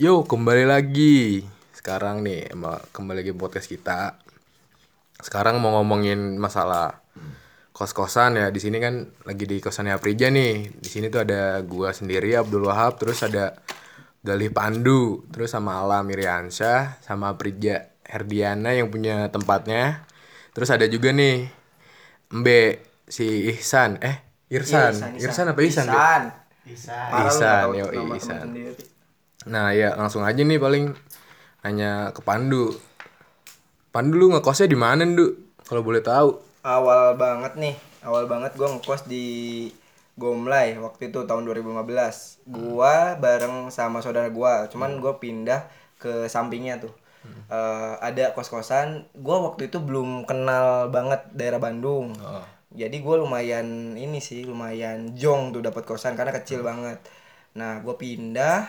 Yo, kembali lagi. Sekarang nih, kembali lagi podcast kita. Sekarang mau ngomongin masalah kos-kosan ya. Di sini kan lagi di kosannya Aprija nih. Di sini tuh ada gua sendiri Abdul Wahab, terus ada Galih Pandu, terus sama Ala Miriansyah, sama Aprija Herdiana yang punya tempatnya. Terus ada juga nih Mbe si Ihsan, eh Irsan, Iya, Irsan, apa Ihsan? Tahu yo, nama temen Isan. sendiri. Nah ya langsung aja nih paling nanya ke Pandu. Pandu lu ngekosnya di mana, Du? Kalau boleh tahu. Awal banget nih, awal banget gua ngekos di Gomlai waktu itu tahun 2015. Gua bareng sama saudara gua, cuman gua pindah ke sampingnya tuh. Eh, ada kos-kosan, gua waktu itu belum kenal banget daerah Bandung. Oh. Jadi gue lumayan ini sih, lumayan jong tuh dapat kosan karena kecil banget. Nah, gue pindah,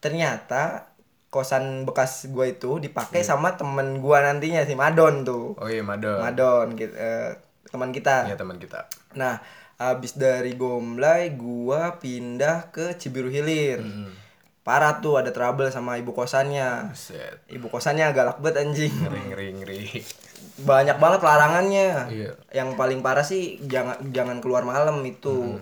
ternyata kosan bekas gue itu dipakai sama temen gue nantinya si Madon tuh. Oh iya, Madon. Madon, gitu, eh, teman kita. Iya teman kita. Nah, abis dari Gomlai, gua pindah ke Cibiru Hilir. Parah tuh ada trouble sama ibu kosannya. Set. Ibu kosannya galak banget anjing. Ngeri ngeri ngeri. Banyak banget larangannya. Iya. Yang paling parah sih jangan jangan keluar malam itu.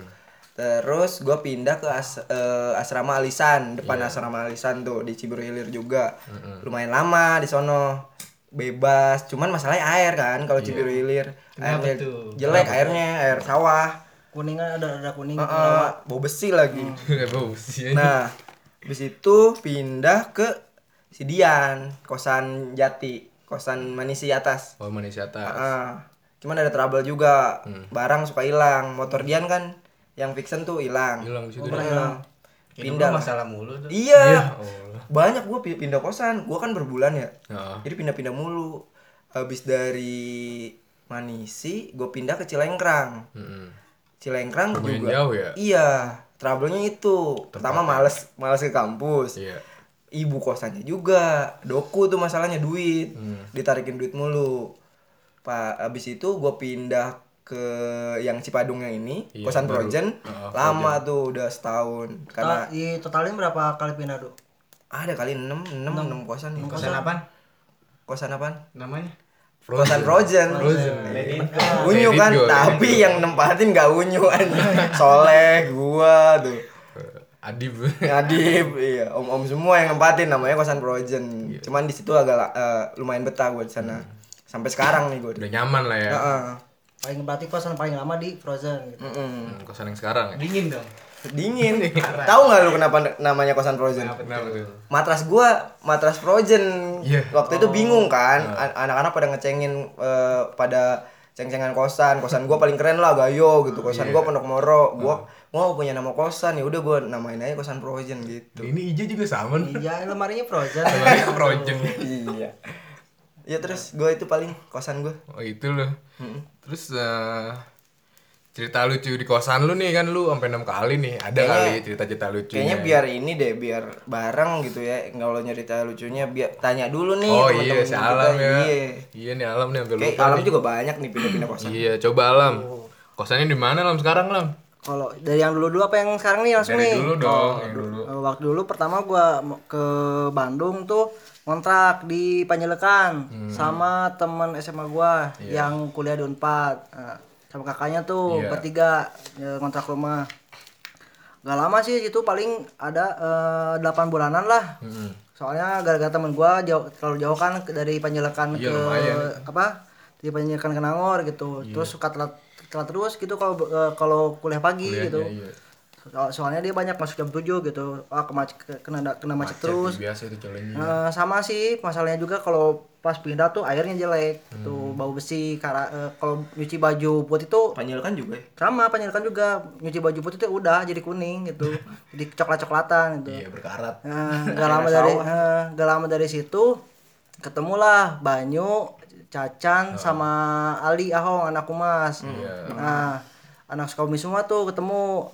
Terus gua pindah ke as- eh, asrama Alisan, depan asrama Alisan tuh di Cibiru Hilir juga. Lumayan lama di sono. Bebas, cuman masalahnya air kan kalau Cibiru Hilir. Kenapa Airnya tuh? jelek airnya, air sawah. Kuningan ada ada kuning. Heeh, bau besi lagi. Bau sih. Nah, habis itu pindah ke Sidian, kosan Jati, kosan Manisi atas. Oh manusia atas. Heeh. Cuman ada trouble juga. Barang suka hilang. Motor Dian kan yang fiction tuh hilang. Hilang di situ. Heeh. Pindah Pindah. masalah mulu tuh. Iya. Allah. Banyak gua pi- pindah kosan. Gua kan berbulan ya. Heeh. Jadi pindah-pindah mulu. Habis dari Manisi, gue pindah ke Cilengkrang. Mm-mm. Cilengkrang Lumayan juga. jauh ya? Iya, trouble-nya itu. Pertama males males ke kampus. Iya. Ibu kosannya juga. Doku tuh masalahnya duit. Hmm. Ditarikin duit mulu. Pak abis itu gue pindah ke yang Cipadungnya ini, Iya, kosan baru. Projen. Heeh, Lama tuh udah setahun. Karena Karena di totalin berapa kali pindah, Du? ada kali 6 6 6 kosan nih. Kosan apaan? Kosan apaan? Namanya? Kosan Projen. Frozen. Unyu Edit kan, tapi yang nempatin gak unyu. Soleh, gua tuh. Adib. Ngadip, iya, om-om semua yang nempatin namanya kosan Projen. Cuman di situ agak eh, lumayan betah gua di sana. Sampai sekarang nih gua. Udah nyaman lah ya. Heeh. Paling berarti kosan paling lama di Frozen gitu. Mm-mm. Hmm, Kosan yang sekarang ya. Dingin dong. Dingin. Tahu nggak lu kenapa namanya kosan Projen? Kenapa tuh? Matras gua matras Projen. Iya. Waktu itu bingung kan, An- anak-anak pada ngecengin eh, pada ceng-cengan kosan. Kosan gua paling keren lah gayo gitu. Kosan gua Pondok Moro. Gua mau punya nama kosan ya udah gua namain aja kosan Projen gitu. Ini Ija juga sama nih. Iya, lemarinya Frozen. Namanya Projen. iya. Ya terus gua itu paling kosan gua. Oh itu loh. Terus eh, cerita lucu di kosan lu nih kan lu sampai enam kali nih. Ada Kayaknya- kali cerita-cerita lucunya. Kayaknya biar ini deh, biar bareng gitu ya. Kalau nyerita lucunya biar tanya dulu nih Oh iya si kita. Alam ya. Iya. Iya nih Alam nih sampai Kayak lupa. Alam nih. juga banyak nih pindah-pindah kosan. Iya, coba Alam. Kosannya di mana Alam sekarang Alam? Kalau dari yang dulu-dulu apa yang sekarang nih langsung Dari nih? dulu dong, yang dulu. Eh, Waktu dulu pertama gua ke Bandung tuh kontrak di Panjelekan Hmm. sama teman SMA gua Iya. yang kuliah di Unpad. Nah, sama kakaknya tuh Iya. bertiga ya, kontrak rumah. Gak lama sih itu paling ada eh, 8 bulanan lah. Mm-mm. Soalnya gara-gara temen gua jauh terlalu jauh kan dari Panjelekan Iya, ke lumayan. apa? Dari Panjelekan ke Nangor gitu. Iya. Terus suka telat telat terus gitu kalau eh, kalau kuliah pagi Kuliahnya, gitu. iya. So- soalnya dia banyak masuk jam 7 gitu ah kena kena macet, terus Biasa itu jalannya. Eh, sama sih masalahnya juga kalau pas pindah tuh airnya jelek Hmm. tuh bau besi karena eh, kalau nyuci baju putih tuh Panjel kan juga ya. sama penyelkan juga nyuci baju putih tuh udah jadi kuning gitu jadi coklat coklatan gitu Iya, berkarat. Nah, gak lama dari eh, gak lama dari situ ketemulah Banyu, Cacan sama Ali Ahong anak Kumas. Iya. Nah, anak Sukabumi semua tuh ketemu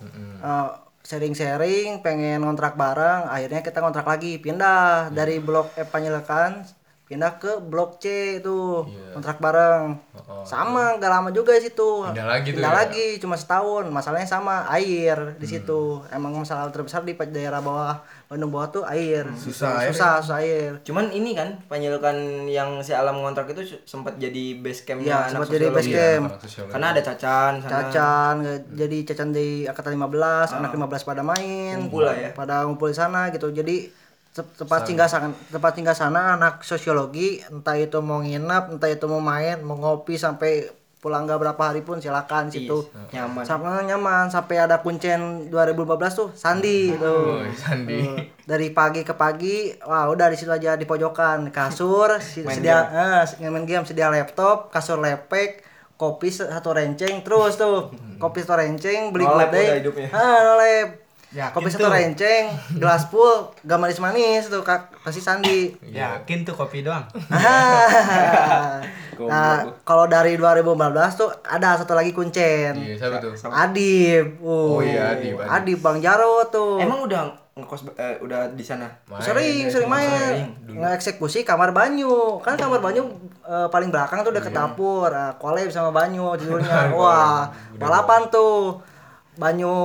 Eh, sharing-sharing, pengen kontrak bareng, akhirnya kita kontrak lagi, pindah dari blok eh, Panjelekan pindah ke blok C itu Iya. kontrak bareng Oh, sama gak lama juga di situ Pindah lagi tuh Pindah ya? lagi cuma setahun masalahnya sama air di situ emang masalah terbesar di daerah bawah Bandung bawah tuh air Susah air susah susah air Cuman ini kan penyulukan yang si alam kontrak itu sempat jadi base campnya Iya, anak sempat jadi base. Iya, camp. sosiologi. Karena ada cacan sana. Cacan, nge- jadi Cacan di angkatan 15, anak 15 pada main, Ngumpul lah ya. pada ngumpul di sana gitu. Jadi tempat singgah sana, tempat singgah sana anak sosiologi, entah itu mau nginap, entah itu mau main, mau ngopi sampai pulang gak berapa hari pun silakan situ. Iya, nyaman. Sampai nyaman sampai ada kuncen 2015 tuh Sandi tuh. Oh, Sandi. Dari pagi ke pagi, wah udah di situ aja di pojokan kasur, sedia eh, main game, sedia laptop, kasur lepek, kopi satu renceng terus tuh. Kopi satu renceng, beli udah hidupnya. Ah. Yakin kopi satu renceng, gelas full, gak manis-manis tuh kak kasih Sandi. Yakin tuh kopi doang. nah, kalau dari 2015 tuh ada satu lagi kuncen. Iya, siapa tuh? Adib. Uh, Oh iya, Adib, Adib. Bang Jaro tuh. Emang udah ngekos eh, udah di sana. Main, sering ya, sering main ngeksekusi kamar banyu kan kamar banyu eh, paling belakang tuh udah ke dapur nah, kolab sama banyu tidurnya wah balapan tuh banyu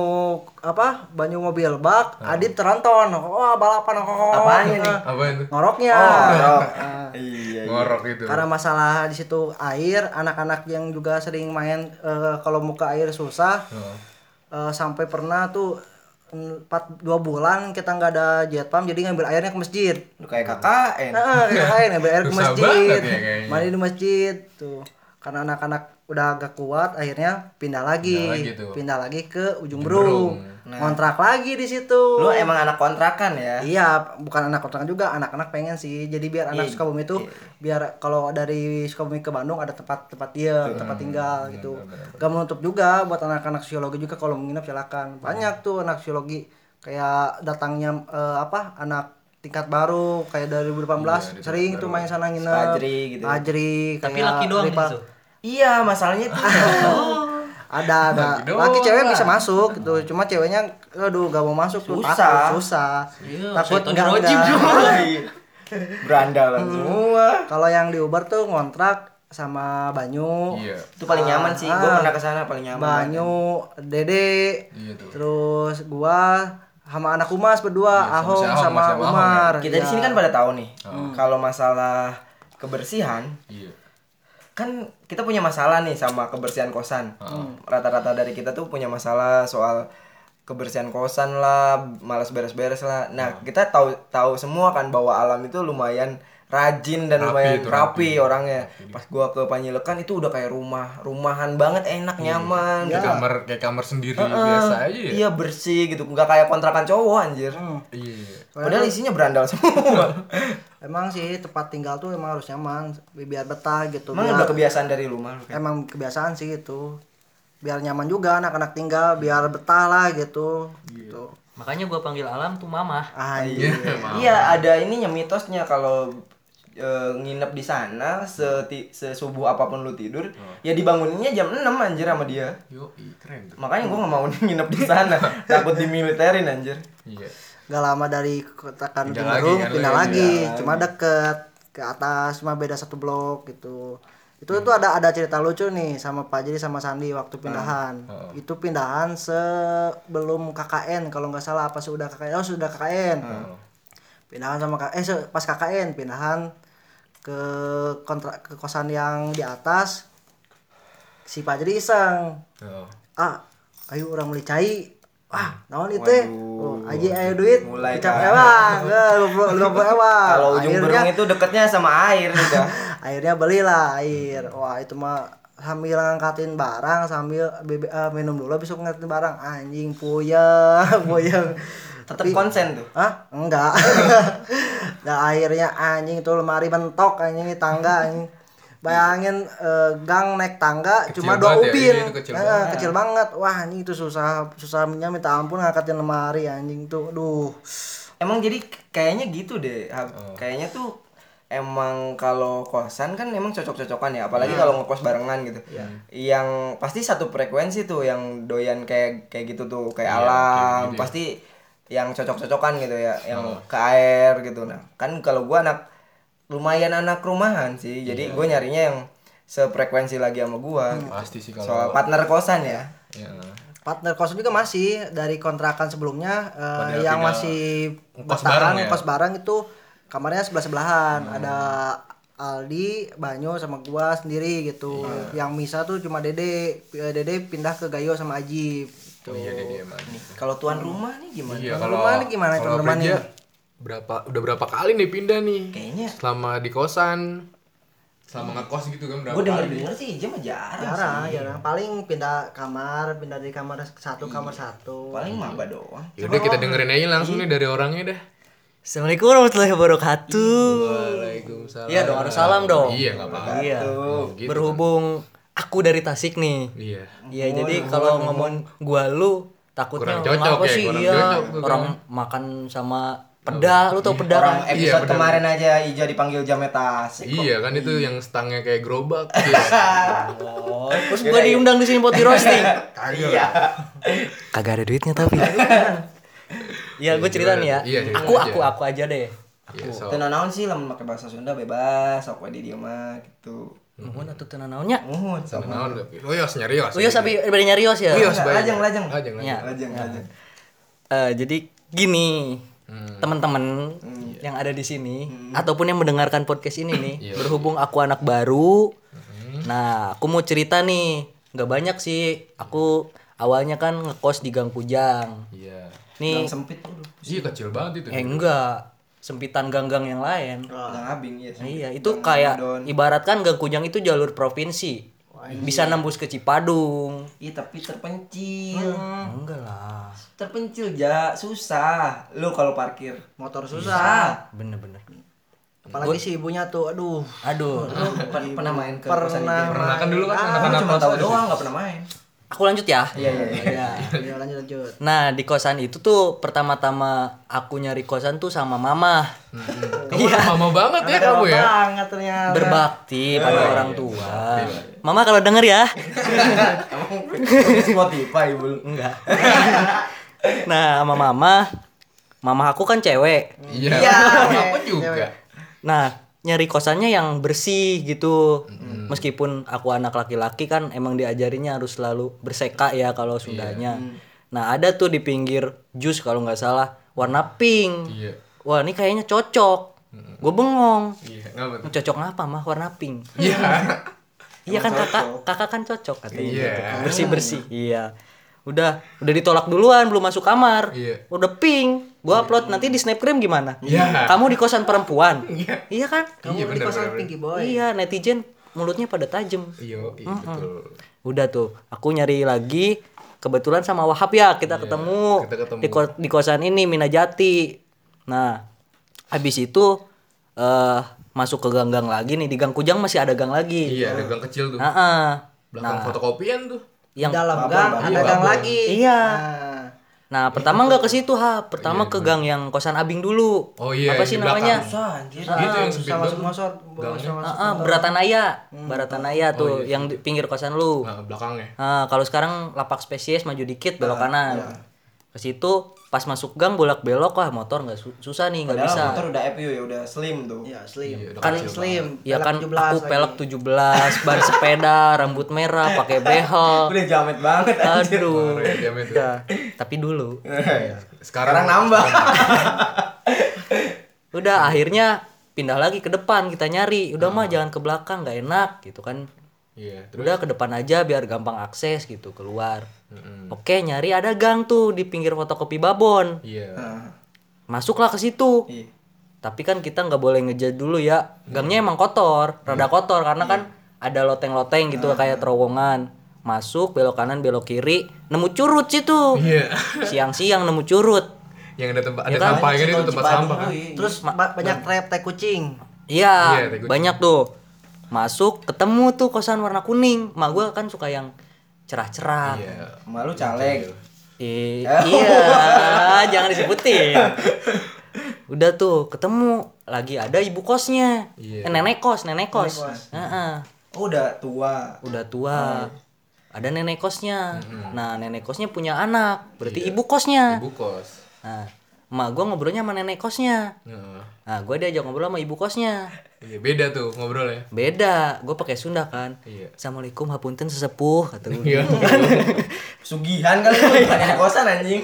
apa banyu mobil bak adit teronton wah balapan Apanya nih? Apa itu? ngoroknya Oh, Nah, iya. Ngorok itu. karena masalah di situ air anak-anak yang juga sering main eh, kalau muka air susah Oh. eh, sampai pernah tuh empat dua bulan kita nggak ada jet pump jadi ngambil airnya ke masjid Lu kayak KKN. Nah, kayak ngambil air ke masjid. ya. Mandi di masjid tuh. Karena anak-anak udah agak kuat akhirnya pindah lagi. Pindah lagi tuh. Pindah lagi ke ujung Berung. berung. Kontrak lagi di situ. Lu emang anak kontrakan ya? Iya, bukan anak kontrakan juga, anak-anak pengen sih. Jadi biar anak Iya, Sukabumi itu biar kalau dari Sukabumi ke Bandung ada tempat tempat dia, tempat tinggal gitu. Gak menutup juga buat anak-anak sosiologi juga kalau menginap silakan. Banyak tuh anak sosiologi kayak datangnya eh, apa anak tingkat baru kayak dari 2018 sering tuh main sana nginep. Fajri gitu. Fajri, Tapi kayak laki doang Ripa- situ. Iya, masalahnya tuh. ada ada Laki cewek lah. bisa masuk gitu cuma ceweknya aduh gak mau masuk tuh Susah. takut susah Iya, takut enggak rojim enggak. semua. Berandalan semua. Kalau yang di Uber tuh ngontrak sama Banyu. Iya. Itu paling nyaman sih. Gua Ah. pernah ke sana paling nyaman. Banyu, Dede, Iya tuh. terus gua sama anak Umas berdua, Iya, sama Ahong sama sama Ahong Umar. Kita di Ya. sini kan pada tahu nih. Kalau masalah kebersihan Iya. Kan kita punya masalah nih sama kebersihan kosan. Rata-rata dari kita tuh punya masalah soal kebersihan kosan lah, malas beres-beres lah. Nah, kita tahu tahu semua kan bahwa alam itu lumayan rajin dan Rapi lumayan itu, rapi, rapi. orangnya. Pas gua ke Panjilekan itu udah kayak rumah, rumahan banget, enak, nyaman. Kayak gitu. kamar kayak kamar sendiri Heeh, biasa aja ya. Iya bersih gitu, nggak kayak kontrakan cowok anjir. Iya. Padahal isinya berandal semua. Emang sih tempat tinggal tuh emang harus nyaman, bi- biar betah gitu. Emang biar- udah kebiasaan dari rumah lu kan? emang kebiasaan sih itu. Biar nyaman juga anak-anak tinggal, biar betah lah gitu. Gitu. Makanya gua panggil Alam tuh Mama. Ah, Iya. iya. Iya, ada ininya mitosnya kalau e, nginep di sana seti, sesubuh apa pun lu tidur, ya dibanguninnya jam 6 anjir sama dia. Yo, keren tuh. Makanya gua nggak mau nginep di sana, takut dimiliterin anjir. Iya. Gak lama dari kota Pindah lagi kan, pindah lagi. Pindah cuma deket ke atas cuma beda satu blok gitu. Itu tuh ada ada cerita lucu nih sama Pak Jadi sama Sandi waktu pindahan. Oh. Itu pindahan sebelum KKN kalau nggak salah apa sudah KKN? Oh sudah KKN. Oh. Pindahan sama K- eh pas KKN pindahan ke kontrak ke kosan yang di atas. Si Pak Jadi iseng Oh. ah ayo orang beli cai wah naon itu teh oh, aja ayo duit Mulai Ucap kan. ewang lima puluh ewang Kalau ujung berung itu deketnya sama air udah. akhirnya belilah air wah itu mah sambil ngangkatin barang sambil bebe, eh, minum dulu besok ngangkatin barang anjing puyeng puyeng Tetap konsen tuh. Hah? Enggak. nah akhirnya anjing itu lemari mentok anjing tangga anjing. Bayangin eh, gang naik tangga Kecil cuma dua ya, ubin. iya, itu kecil Eh, banget. kecil banget. Wah, anjing itu susah susahnya minta ampun ngangkatin lemari anjing tuh. Duh. Emang jadi kayaknya gitu deh. Oh. Kayaknya tuh emang kalau kosan kan emang cocok-cocokan ya, apalagi kalau ngekos barengan gitu. Yang pasti satu frekuensi tuh yang doyan kayak kayak gitu tuh, kayak Iya, alam, kayak gitu ya. pasti yang cocok-cocokan gitu ya, yang ke air gitu. Nah, kan kalau gua anak lumayan anak rumahan sih. Jadi gue nyarinya yang sefrekuensi lagi sama gua. gitu. Pasti sih Soal kalau partner kosan ya. ya. partner kos juga masih dari kontrakan sebelumnya Padahal yang masih bertahan bareng ya? kos bareng itu kamarnya sebelah sebelahan ada Aldi Banyo sama gua sendiri gitu yang misa tuh cuma Dede Eh, Dede pindah ke Gayo sama Aji gitu. Oh iya emang. Kalau tuan rumah nih gimana? Iya Tuan kalau rumah nih gimana, kalau tuan rumah nih? Berapa udah berapa kali nih pindah nih? Kayaknya Selama di kosan selama ngekos gitu kan berapa gue denger kali? denger sih Ija mah jarang, jarang sih. jarang paling pindah kamar pindah dari kamar satu kamar satu Paling maba doang. Yaudah kita dengerin aja langsung nih dari orangnya dah. Assalamualaikum warahmatullahi wabarakatuh. Waalaikumsalam. Iya dong, harus salam dong. Iya nggak apa-apa. Iya. Tuh. Gitu. Berhubung aku dari Tasik nih. Iya. Iya, jadi kalau ngomong gua lu takutnya Kurang cocok apa ya, sih? kurang Iya, cocok tuh orang makan sama peda, lu tau peda Orang kan? episode Iya, kemarin aja Ija dipanggil Jametas. Iya kan itu yang stangnya kayak gerobak. Iya. Oh, terus gua diundang di sini buat di roasting. Iya. Kagak ada duitnya tapi. Iya, gue cerita nih ya. Iya, Aku aja. aku aku aja deh. Iya, so. Tenang naon sih lamun pakai bahasa Sunda bebas, sok we di dieu mah gitu. Nuhun. Muhun Sana sok. naon Oh iya nyarios. Uyos abi bari nyarios ya. Uyos lajeng. Lajeng, Iya. lajeng. Lajeng, lajeng. Eh, jadi gini, Hmm. teman-teman yang ada di sini ataupun yang mendengarkan podcast ini nih, Iya. berhubung aku anak baru, nah aku mau cerita nih, nggak banyak sih, aku awalnya kan ngekos di Gang Pujang, Iya. nih, Gang sempit. Iya kecil banget itu. eh enggak, sempitan gang-gang yang lain. Gang abing ya. sempit. Iya, itu Gang kayak ibaratkan Gang Pujang itu jalur provinsi, bisa nembus ke Cipadung. Iya tapi terpencil. Hmm. Enggak lah, Terpencil ja susah. Lu kalau parkir motor susah susah. bener-bener. apalagi si ibunya tuh aduh Aduh, Lu pernah main ke Pernah. Ija? Pernah kan dulu kan Lu anak-anak cuma kos tahu doang, enggak pernah main. Aku lanjut ya. Iya, iya, iya. ya ya lanjut lanjut Nah di kosan itu tuh pertama-tama aku nyari kosan tuh sama mama Kamu mama banget ya kamu ya. banget ternyata berbakti pada orang tua. Mama kalau denger ya. Spotify, Bul. Enggak. nah sama mama, mama aku kan cewek. Iya. Aku juga. Nah nyari kosannya yang bersih gitu. Meskipun aku anak laki-laki kan emang diajarinya harus selalu berseka ya kalau Sundanya. Nah ada tuh di pinggir jus kalau nggak salah warna pink. Iya. Wah ini kayaknya cocok. Gue bengong. Iya. Ngapa tuh? Cocok ngapa mah warna pink? Iya. Iya kan kakak, kakak kan cocok katanya. Iya. Bersih bersih. Iya. Udah, udah ditolak duluan belum masuk kamar. Iya. Udah pink. Gua upload nanti di snapgram gimana? Iya. Kamu di kosan perempuan. Iya. Iya kan? kamu Iya, di bener, kosan bener, Pinky Boy Iya, netizen mulutnya pada tajam. Iya, iya betul. Udah tuh, aku nyari lagi. Kebetulan sama Wahab ya kita ketemu, Iya, kita ketemu. Di, ko- di kosan ini Minajati. Nah, habis itu eh masuk ke gang-gang lagi nih di Gang Kujang masih ada gang lagi. Iya, ada gang kecil tuh. Ah, ah. Belakang fotokopian tuh. yang dalam gang ada Iya, gang lagi Iya. Nah, Nah, pertama nggak ke situ, ha. Pertama ke gang yang kosan Abing dulu. Oh iya, Apa yang sih di belakang. namanya? Susah anjir. Gitu yang banget. semua sor Gangnya. Ah, ah, Beratanaya. Beratanaya tuh yang di pinggir kosan lu. Nah, belakangnya. Nah, kalau sekarang lapak spesies maju dikit belok kanan. Ke situ pas masuk gang bolak-belok wah motor nggak su- susah nih nggak bisa. motor udah FU ya udah slim tuh. ya slim Iya, udah kan kecil slim Ya pelek kan 17 aku pelek 17, ban sepeda, rambut merah, pakai behel. Udah jamet banget. Aduh. Ya. Ya, tapi dulu. Sekarang, Sekarang nambah. Udah akhirnya pindah lagi ke depan kita nyari. Udah mah jangan ke belakang nggak enak gitu kan. Iya, terus Udah ke depan aja biar gampang akses gitu keluar. Mm-mm. Oke, nyari ada gang tuh di pinggir fotokopi Babon. Iya. Nah, Masuklah ke situ. Iya. Tapi kan kita nggak boleh ngejat dulu ya. Gangnya emang kotor, rada kotor karena kan ada loteng-loteng gitu kayak terowongan. Masuk belok kanan belok kiri, nemu curut situ. Iya. Siang-siang nemu curut. Yang ada tempat ada Ya kan? sampah itu tempat sampah kan. iya. terus ba- banyak trap tai kucing Iya, Iya, kucing. banyak tuh. Masuk ketemu tuh kosan warna kuning. Mak gua kan suka yang cerah-cerah. Iya. Malu caleg. I- Oh. iya, jangan disebutin. Udah tuh ketemu lagi ada ibu kosnya, Iya. Eh, nenek kos, nenek kos. Nenek kos. Heeh. Oh, udah tua. Udah tua. Ada nenek kosnya. Nah nenek kosnya punya anak, berarti ibu kosnya. Ibu kos. Nah emak gue ngobrolnya sama nenek kosnya Heeh. nah gue diajak ngobrol sama ibu kosnya Iya, beda tuh ngobrolnya. beda gue pakai Sunda kan Iya. assalamualaikum hapunten sesepuh kata gue Iya. Sugihan kali lu bukan di kosan anjing.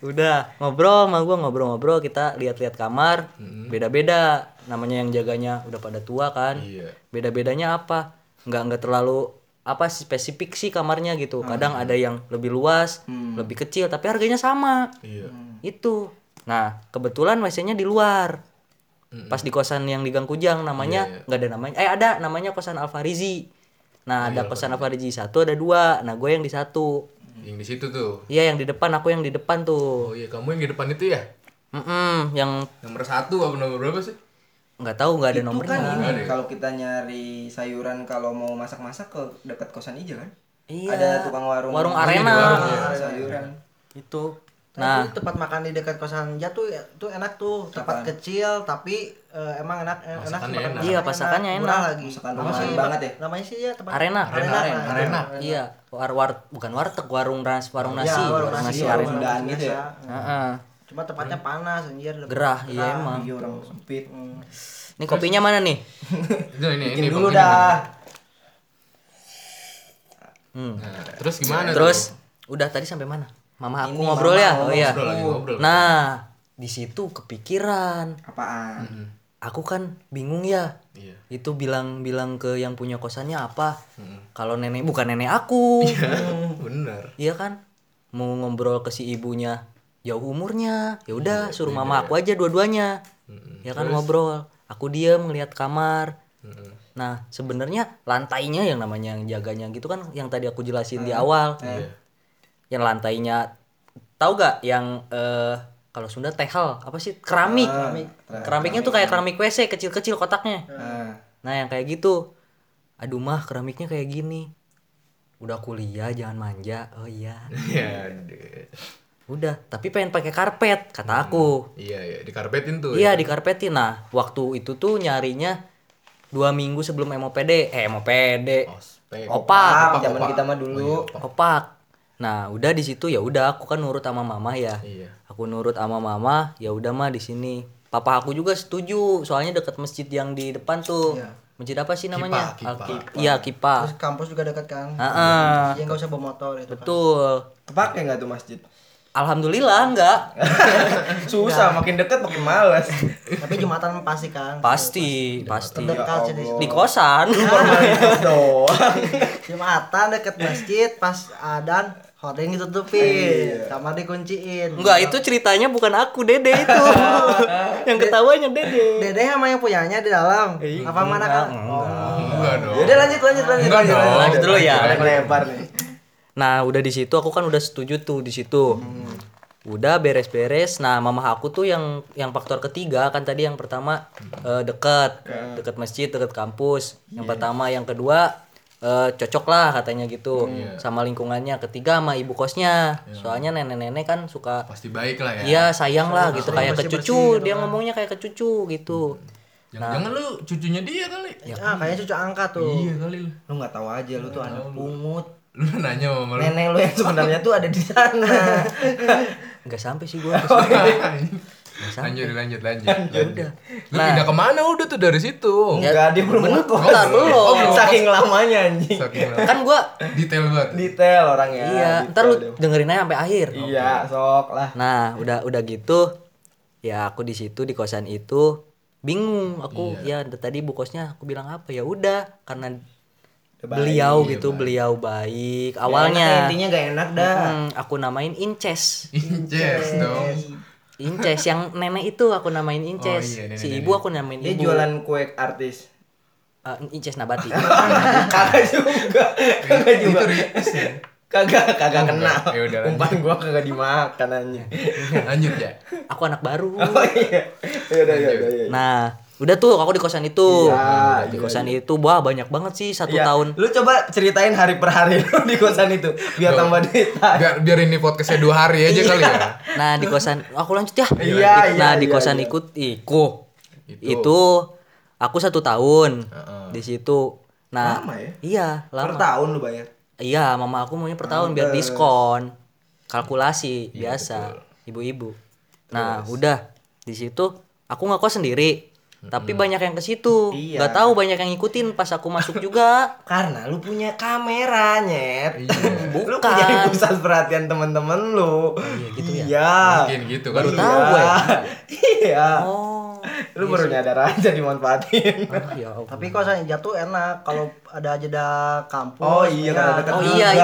udah ngobrol sama gue ngobrol-ngobrol kita lihat-lihat kamar beda-beda namanya yang jaganya udah pada tua kan Iya. beda-bedanya apa nggak nggak terlalu apa sih spesifik sih kamarnya gitu kadang ada yang lebih luas lebih kecil tapi harganya sama Iya. itu nah kebetulan WC-nya di luar pas di kosan yang di Gang Kujang namanya nggak ada namanya eh ada namanya kosan Alfarizi nah ada kosan Alfarizi satu ada dua nah gue yang di satu Yang di situ tuh. iya yang di depan aku yang di depan tuh Oh iya, kamu yang di depan itu ya? Mm-mm, yang Nomor satu apa nomor berapa sih? nggak tahu nggak ada Itu nomornya kan ini ya? kalau kita nyari sayuran kalau mau masak-masak ke dekat kosan Ija kan? Iya. Ada tukang warung. warung iya, arena warung, iya. sayuran. itu Nah, nah tempat makan di dekat kosan jatuh tuh enak tuh, tempat kecil tapi eh, emang enak eh, enak Masakannya makan- enak. Iya, masakannya murah enak. lagi. Masakan sih, banget ya? Namanya sih ya tempat Arena. Arena. Arena, Arena. iya war war bukan warteg warung ras warung Ya, nasi warung warung nasi, nasi warung arena gitu ya? Heeh. Cuma tempatnya panas anjir. gerah iya emang Iya orang sempit. ini kopinya mana nih ini dulu dah. hmm. Nah, terus gimana terus tuh? udah tadi sampai mana mama aku Ini ngobrol mama ya oh iya Ngobrol lagi ngobrol. nah di situ kepikiran Apaan? aku kan bingung ya Iya. itu bilang bilang ke yang punya kosannya apa kalau nenek bukan nenek aku Bener. Iya kan? Mau ngobrol ke si ibunya jauh umurnya. Ya udah suruh mama aku aja dua-duanya. Ya kan ngobrol. Aku diam ngelihat kamar. Mm-mm. Nah, sebenarnya lantainya yang namanya yang jaganya gitu kan yang tadi aku jelasin di awal. Iya. Yang lantainya tahu gak yang eh kalau Sunda tehal apa sih keramik. Keramiknya tuh kayak keramik WC kecil-kecil kotaknya. Nah, Nah, yang kayak gitu. Aduh mah keramiknya kayak gini. Udah kuliah jangan manja. Oh iya. Iya. deh. Udah, tapi pengen pakai karpet kata aku. Iya, iya, dikarpetin tuh. Iya, ya. dikarpetin. Nah, waktu itu tuh nyarinya dua minggu sebelum MOPD. Eh, MOPD. Ospek. Opak. ah, zaman kita mah dulu. Opak. Nah, udah di situ ya udah aku kan nurut sama mama ya. Iya. Aku nurut sama mama, ya udah mah di sini. Papa aku juga setuju, soalnya deket masjid yang di depan tuh. Masjid apa sih namanya? Kipa, Kipa. Iya, Kipa. Terus kampus juga dekat kan. Heeh. Ya nggak usah bawa motor itu kan. Betul. Kepake nggak tuh masjid? Alhamdulillah enggak. Susah, makin deket makin males. Tapi Jumatan pasti kan. Pasti, pasti. Dekat sih di Di kosan. Jumatan deket masjid pas adan hordeng ditutupin, kamar dikunciin. Enggak, itu ceritanya bukan aku, Dede itu. yang ketawanya Dede. Dede sama yang punyanya di dalam. Apa mana kan? Enggak dong. Yaudah lanjut lanjut lanjut. Enggak lanjut, dong. Lanjut dulu ya. Nih. Nah, udah di situ aku kan udah setuju tuh di situ. Udah beres-beres. Nah, mama aku tuh yang yang faktor ketiga kan tadi yang pertama eh, deket, deket masjid, deket kampus. Yang pertama, yang kedua eh, cocok lah katanya gitu sama lingkungannya. Ketiga sama ibu kosnya. Soalnya nenek-nenek kan suka Pasti baik lah ya. Iya sayang lah gitu kayak ke cucu dia ngomongnya kayak ke cucu gitu. Jangan-jangan lu cucunya dia kali. Ah, kayaknya cucu angkat tuh. Iya kali lu. Lu nggak tahu aja lu tuh anak pungut. Lu nanya sama lu. Nenek lu yang sebenarnya tuh ada di sana. Nggak sampai sih gua. lanjut lanjut lanjut. lanjut. Lu Nah. pindah ke mana udah tuh dari situ? Enggak, dia belum ngekos. Bentar, belum. Saking lamanya anjing. Saking lama. kan gua detail banget. Detail orangnya. iya, detail ntar lu dengerin aja sampai akhir. Iya, sok lah. Nah, udah udah gitu ya aku di situ di kosan itu bingung aku ya dari tadi bu kosnya aku bilang apa ya udah karena beliau gitu beliau baik Enak, awalnya intinya gak enak dah. Hmm, aku namain Inces Inces dong. Inces yang nenek itu aku namain Inces iya, nenek, si nenek. ibu aku namain Dia ibu jualan kue artis. Eh, Inces Nabati Kagak juga. Kagak juga. Kagak, kagak kena. Ya udah. Umpan gua kagak dimakan anjing. Lanjut ya. aku anak baru Oh iya. Ya udah, ya udah, ya. nah udah tuh aku di kosan itu Iya, di iya, kosan itu wah banyak banget sih satu Iya. tahun Lu coba ceritain hari per hari lu di kosan itu biar tambah detail. Biar biar ini podcastnya dua hari aja kali ya. Nah di kosan aku lanjut ya. Iya, iya, Nah di iya, kosan iya. ikut iku Itu. itu aku satu tahun Heeh. di situ. Nah Lama ya? iya Per lama. tahun lu bayar. Iya mama aku maunya per tahun biar diskon. Kalkulasi biasa ibu-ibu. Nah, udah di situ aku ngekos sendiri. Tapi banyak yang ke situ. Iya. Nggak tahu banyak yang ngikutin pas aku masuk juga. Karena lu punya kamera, Nyet. Lu Bukan. punya pusat perhatian temen-temen lu. Iya gitu ya? Iya. Mungkin gitu kan. Baru tahu gue. Iya. Oh. Lu baru nyadar aja dimanfaatin. Ah, ya Allah. Tapi kosan jatuh enak kalau ada jeda kampus. Oh iya, ya. dekat Oh iya, itu.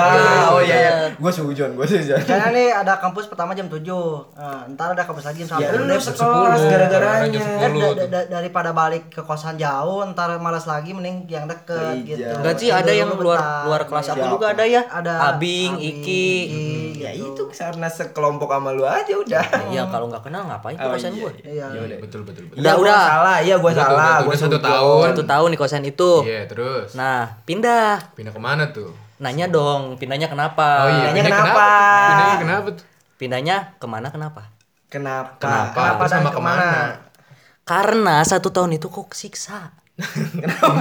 Oh iya, iya. Bener. Gue sujon, gue sujon. Misalnya nih ada kampus pertama jam 7 Nah, ntar ada kampus lagi jam 1 Ya lu Udah, Orang gara-garanya. jam 10 da- tuh. da- daripada balik ke kosan jauh ntar malas lagi mending yang deket Iya. gitu Enggak sih ada yang luar luar kelas aku juga ada ya. ada Abing, Iki. Ya itu karena sekelompok sama lu aja udah. Iya, kalau nggak kenal ngapain ke Oh, kosan iya, gue? iya Iya, iya, betul betul betul. Iya, gua udah. salah. Iya, gue Udah salah. udah udah satu tahun. Satu tahun di kosan itu. Iya, terus. Nah, pindah. Pindah ke mana tuh? Nanya dong, pindahnya kenapa? Oh iya, Pindahnya pindah kenapa? Pindahnya kenapa tuh? Pindahnya ke mana kenapa? Kenapa? Kenapa? Kenapa sama ke mana? ke mana? Karena satu tahun itu kok siksa. Kenapa?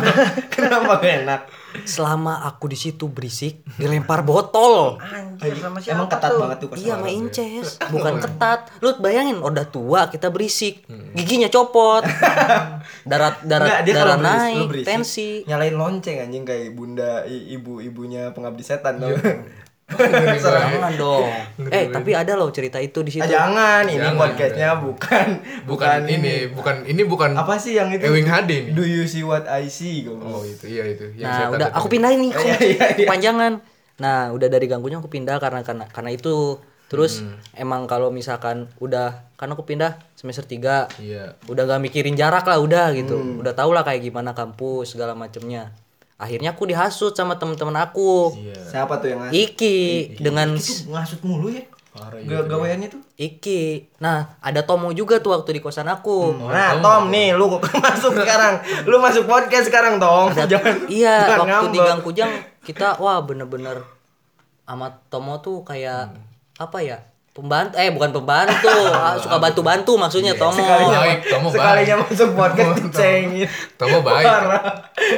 Kenapa gak enak? Selama aku di situ berisik, dilempar botol. anjir sama siapa Emang ketat tuh? banget tuh Iya, main inces, bukan ketat. Lu bayangin, udah tua kita berisik, giginya copot, darat darat dia darah kalau beris- lu naik, berisik, tensi. Nyalain lonceng anjing kayak bunda i- ibu-ibunya pengabdi setan tuh. Jangan dong. Eh, tapi ada loh cerita itu di situ. Ah, jangan, ini Jangan, podcastnya bukan Bukan ini, bukan ini bukan Apa sih yang itu? Ewing HD. Do you see what I see? Oh, itu iya itu. Yang Nah, udah aku pindahin nih. Iya, iya, iya. Kepanjangan. Nah, udah dari ganggunya aku pindah karena karena karena itu. Terus Hmm. emang kalau misalkan udah kan aku pindah semester 3 Iya. udah gak mikirin jarak lah udah gitu Hmm. udah tau lah kayak gimana kampus segala macemnya akhirnya aku dihasut sama temen-temen aku Iya. Siapa tuh yang ngasih? Iki dengan Itu ngasut mulu ya? Parah Ga- Gaweannya tuh. Iki nah ada Tomo juga tuh waktu di kosan aku Nah, Tom nih lu masuk sekarang. Lu masuk podcast sekarang, Tom. Jangan iya jangan waktu di ngambek. Gang Kujang kita wah bener-bener sama Tomo tuh kayak Hmm. apa ya pembantu eh bukan pembantu ah, suka bantu-bantu maksudnya Tomo Sekalinya, Baik, Tomo sekalinya baik. masuk podcast dicengin. Tomo baik. Parah.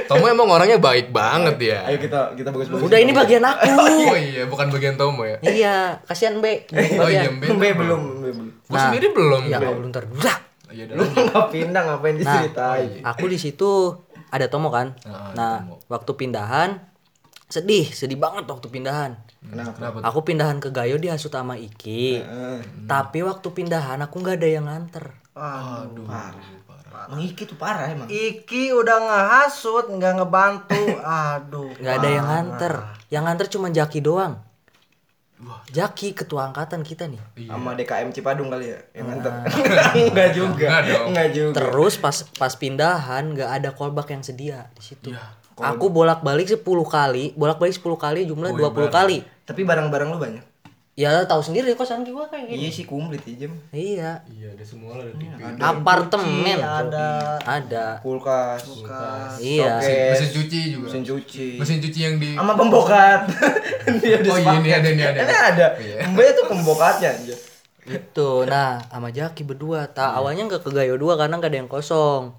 Tomo emang orangnya baik banget ya. Ayo kita kita bagus-bagus. udah ini bagian aku Oh iya, bukan bagian Tomo ya. iya kasihan Be Oh iya. Mbe. Mbe belum, Mbe belum. Gua sendiri belum. ya Mbe. Allah bentar Udah. Iya, Lu udah. nggak pindah ngapain Nah, diceritain? aku di situ ada Tomo kan. Ah, nah, Tomo. waktu pindahan sedih, sedih banget waktu pindahan. Kenapa? Aku pindahan ke Gayo dihasut sama Iki. Tapi waktu pindahan aku nggak ada yang nganter. Aduh. Mang Iki tuh parah emang. Iki udah ngehasut nggak ngebantu aduh Nggak ada yang nganter. Yang nganter cuma Jaki doang. Jaki ketua angkatan kita nih. Sama DKM Cipadung kali ya yang nganter. Enggak juga. Enggak juga. Terus pas pas pindahan nggak ada callback yang sedia di situ. Aku bolak-balik 10 kali, bolak-balik 10 kali jumlah 20 kali. Tapi barang-barang lu banyak. Ya tahu sendiri kosan gua kayak gini. Iya sih komplit aja. mah. Iya. Iya, ada semua lah ada TV. Apartemen. ada Ada. Kulkas, Iya. Oke. Mesin cuci juga. mesin cuci. Mesin cuci yang di Sama pembokat. Dia Oh iya ini ada ini ada. Ini ada. Iya. Mbak tuh pembokatnya aja. Itu. Nah, sama Jaki berdua. Tak awalnya nggak ke Gayo 2 karena nggak ada yang kosong.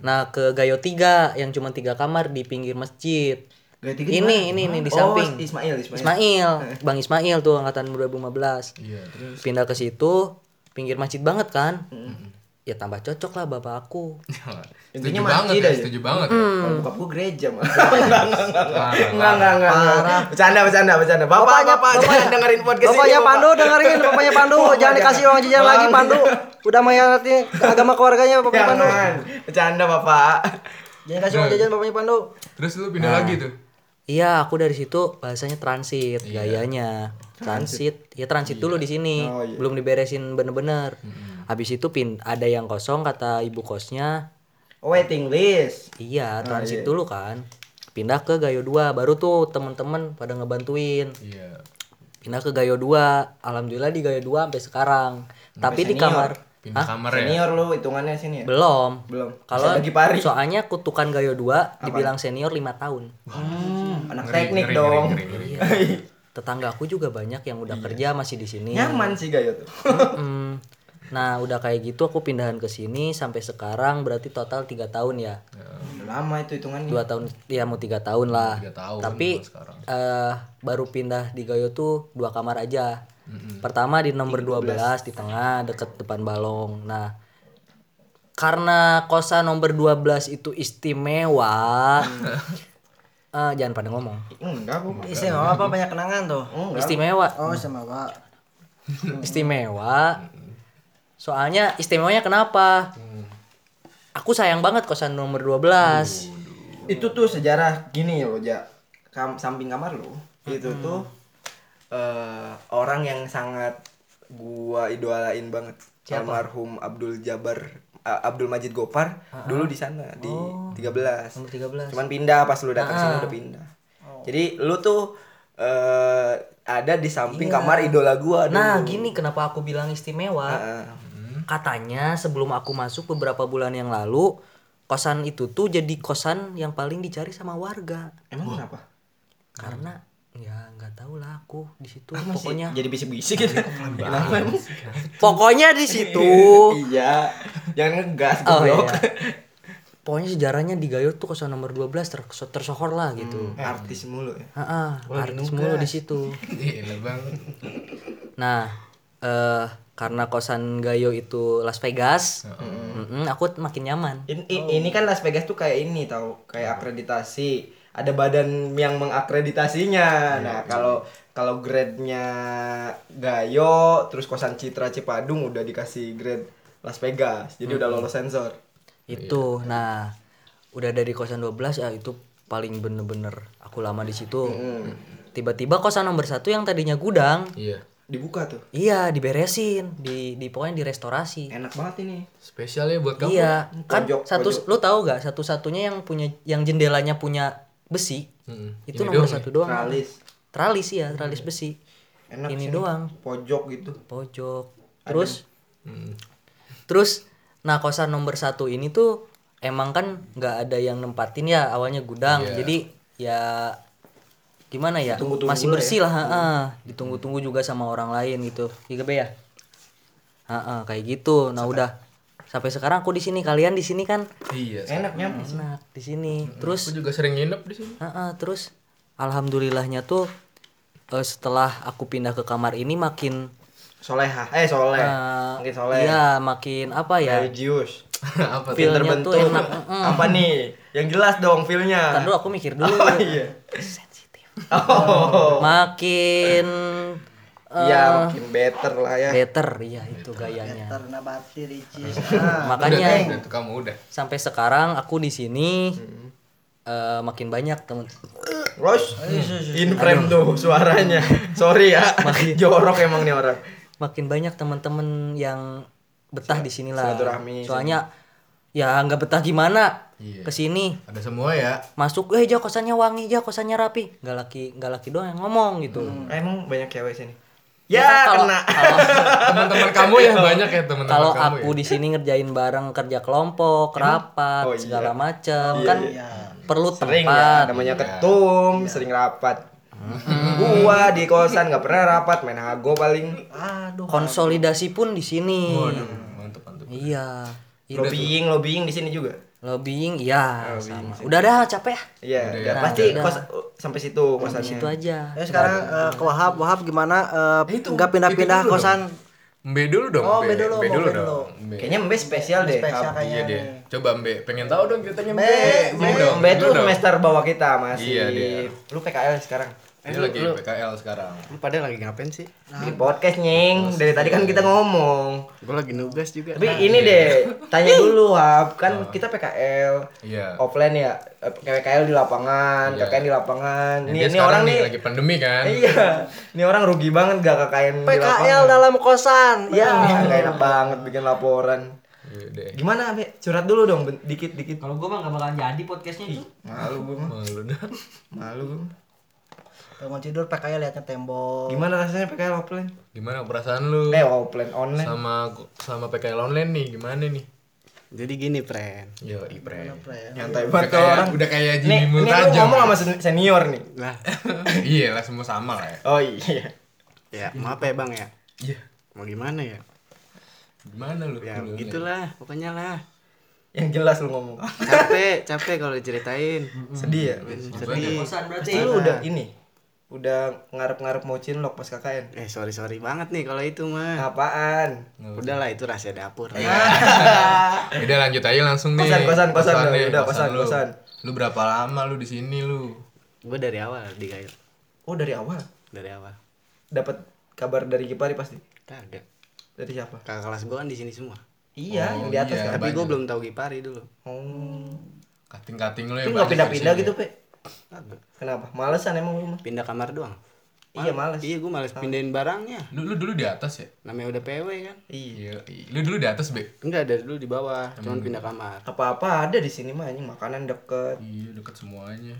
Nah, ke Gayo 3 yang cuma tiga kamar di pinggir masjid. Gaya tiga Ini, ini, mana? ini di Oh, samping. Ismail, Ismail. Ismail, Bang Ismail tuh angkatan 2015. Iya, terus Pindah ke situ, pinggir masjid banget kan? Ya tambah cocok lah bapak aku. setuju Intinya banget masjid ya, setuju banget. Kalau bokap gua gereja mah. Enggak, enggak, enggak. Enggak. Bercanda, bercanda, bercanda. Bapak, Bapaknya- bapak, jangan dengerin podcast ini. Bapaknya Bapak. Pandu dengerin bapaknya Pandu Bapak jangan dikasih uang jajan Bang. lagi Pandu udah mengkhianati agama keluarganya bapaknya Pandu. Bercanda, Bapak. jangan kasih uang jajan bapaknya Pandu Terus lu pindah lagi tuh. Iya, aku dari situ bahasanya transit, gayanya. Transit, ya transit dulu di sini. Oh, iya. Belum diberesin bener-bener. Habis itu pin ada yang kosong kata ibu kosnya, Oh, Waiting list. iya, transit dulu kan. Pindah ke Gayo 2, baru tuh temen-temen pada ngebantuin. Iya. Pindah ke Gayo 2, alhamdulillah di Gayo 2 sampai sekarang. Tapi di senior. kamar Pindah kamar ya. Senior lu hitungannya sini ya? belum. Belum. Kalau Masih lagi pari. soalnya kutukan Gayo 2 dibilang senior 5 tahun. Hmm, anak Ngeri, teknik ngeri, dong. ngeri, ngeri, ngeri. Iya. Tetangga aku juga banyak yang udah kerja masih di sini. Nyaman sih Gayo tuh. Mm. Nah, udah kayak gitu aku pindahan ke sini sampai sekarang berarti total tiga tahun ya. Udah lama itu hitungannya. Dua tahun ya mau tiga tahun lah. Tiga tahun Tapi eh baru pindah di Gayo tuh dua kamar aja. Pertama di nomor 12 di tengah deket depan balong. Nah, karena kosan nomor 12 itu istimewa. eh, jangan pada ngomong. Enggak, Bu. Istimewa apa banyak kenangan tuh? Istimewa. Oh, istimewa. Istimewa. Soalnya istimewanya kenapa? Aku sayang banget kosan nomor 12. Itu tuh sejarah gini loh, Ja. Kam samping kamar lu. Itu tuh eh orang yang sangat gua idolain banget. Almarhum Abdul Jabar eh, Abdul Majid Gopar dulu di sana di 13. Nomor 13. Cuman pindah pas lu datang sini udah pindah. Jadi lu tuh eh ada di samping kamar idola gua dulu. Nah, gini kenapa aku bilang istimewa? Heeh. Katanya sebelum aku masuk beberapa bulan yang lalu, kosan itu tuh jadi kosan yang paling dicari sama warga. Emang kenapa? Karena ya nggak tahu lah aku di situ pokoknya jadi bisik-bisik gitu. Kenapa emang? pokoknya di situ iya. Jangan ngegas oh goblok. iya pokoknya sejarahnya di Gayo tuh kosan nomor 12 ter tersohor lah gitu Artis mulu ya. Heeh, artis mulu di situ nah eh karena kosan Gayo itu Las Vegas mm-mm, aku makin nyaman Ini, ini kan Las Vegas tuh kayak ini tau, kayak akreditasi. Ada badan yang mengakreditasinya. Nah, kalau kalau grade-nya Gayo, terus kosan Citra Cipadung udah dikasih grade Las Vegas. Jadi udah lolos sensor. itu nah udah dari kosan 12 ya itu paling bener-bener aku lama di situ tiba-tiba kosan nomor satu yang tadinya gudang Iya. Dibuka tuh. iya diberesin di di pokoknya direstorasi Enak banget ini. Spesial ya buat kamu. iya kan Pojok, satu pojok. lu tahu gak satu-satunya yang punya yang jendelanya punya besi Mm-mm. itu Ini nomor doang satu doang Tralis. tralis ya tralis besi Enak Ini sih. doang. Pojok gitu. pojok terus Mm. terus nah kosan nomor satu ini tuh emang kan nggak ada yang nempatin ya awalnya gudang Iya. jadi ya gimana ya masih lah bersih lah heeh. ditunggu-tunggu juga sama orang lain gitu iya Be, ya Heeh, kayak gitu nah udah sampai sekarang aku di sini kalian di sini kan Iya. Enak nyaman. enak di sini terus Aku juga sering nginep di sini. heeh, terus alhamdulillahnya tuh eh, setelah aku pindah ke kamar ini makin Soleha. Eh, soleh. eh, Mungkin soleh. iya makin apa ya Religius. Apa tuh? Feel-nya Terbentuk. tuh enak, mm. Apa nih? Yang jelas dong feel-nya. Ntar dulu aku mikir dulu Oh iya. sensitif Oh. makin Iya, makin better lah ya. better iya itu gayanya Karena bati ricis. Ah, makanya Udah, tuh kamu udah. sampai sekarang aku di sini eh, makin banyak temen Ros, in frame tuh suaranya. Sorry ya, jorok emang nih orang. makin banyak teman-teman yang betah di sini lah soalnya ya nggak betah gimana Iya. ke sini Ada semua ya. masuk eh jah kosannya wangi jah kosannya rapi nggak laki nggak laki doang yang ngomong gitu Emang banyak cewek sini. Ya Ya, kan kalau- kena. kalau- Teman-teman kamu ya banyak ya teman-teman kalau aku di sini ngerjain bareng kerja kelompok rapat Oh, iya. segala macam Iya, kan iya. perlu Sering tempat ya, namanya ketum, sering rapat. Gua di kosan nggak pernah rapat, main hago paling. aduh. konsolidasi pun di sini Mantap mantap. iya. Lobbying, lobbying di sini juga. Lobbying iya sama udah dah capek ya Iya. Nah, pasti udah. kos sampai situ kosannya. di situ aja Ya sekarang eh, ke Wahab, Wahab gimana eh, itu, nggak pindah-pindah kosan? Mbe dulu dong. Oh, Mbe dulu, Mbe dulu Mbe dulu. dong. Mbe. Kayaknya Mbe spesial deh. Spesial Hap. kayaknya. Iya deh. Coba Mbe, pengen tahu dong ceritanya Mbe. Mbe, Mbe. Mbe semester bawah kita masih. Iya, dia. Lu Dia lagi PKL sekarang. Lu pada lagi ngapain sih? Bikin podcast nying. Dari tadi kan kita ngomong. Gue lagi nugas juga. Tapi ini deh, tanya dulu Hap. Kan kita PKL. Iya. Offline ya. Eh, PKL di lapangan, Iya. KKN di lapangan. Ini sekarang orang nih. lagi pandemi kan. Iya. Ini orang rugi banget gak KKN di PKL lapangan. dalam kosan. Ya, Ya. gak enak banget bikin laporan. Iya deh. Gimana, Be? Curhat dulu dong, dikit-dikit. kalau gue mah gak bakalan jadi podcastnya itu Malu gue mah. Malu dah. Malu gue mah. Bangun tidur PKL liatnya tembok. Gimana rasanya PKL offline? Gimana perasaan lu Eh, offline online. sama sama PKL online nih? Gimana nih? Jadi gini, Pren. Yo, Ipre. Nyantai Udah banget tuh kayak orang. udah kayak Nih, Jimmy nih lu Multajam. ngomong sama sen- senior nih. Lah, iya lah semua sama lah ya. Oh iya. ya maaf ya bang ya. Iya. Mau gimana ya? Gimana lu? Ya Lu- begitulah, pokoknya lah. Yang jelas lu ngomong. Capek, capek kalau diceritain. Sedih ya? Sedih. kosan berarti lu udah ini. Udah ngarep-ngarep mau cinlok pas KKN. Eh sorry sorry banget nih kalau itu mah. Apaan? Udahlah itu rahasia dapur. Udah lanjut aja langsung nih. Kosan, kosan, kosan, Kosan udah, nih, udah, kosan, lu. kosan. Lu berapa lama lu di sini lu? Gue dari awal di Gayo. Oh dari awal Dari awal. dapat kabar dari Gipari pasti. Kagak. Dari siapa? Kakak kelas gue kan di sini semua. Iya, Oh, yang di atas iya. kan. Tapi gue belum tahu Gipari dulu. Oh. Kating-kating lu Tapi nggak banyak pindah-pindah gitu, Pe? Kagak. Kenapa? Malesan emang lu mah? Pindah kamar doang. Iya, males. Iya gue males pindahin barangnya. Lu, lu dulu di atas ya? Namanya udah PW kan. Iya. Iya. Lu dulu di atas, Be? Enggak dari dulu di bawah, cuman pindah kamar. Apa-apa ada di sini mah anjing, makanan deket. Iya, deket semuanya.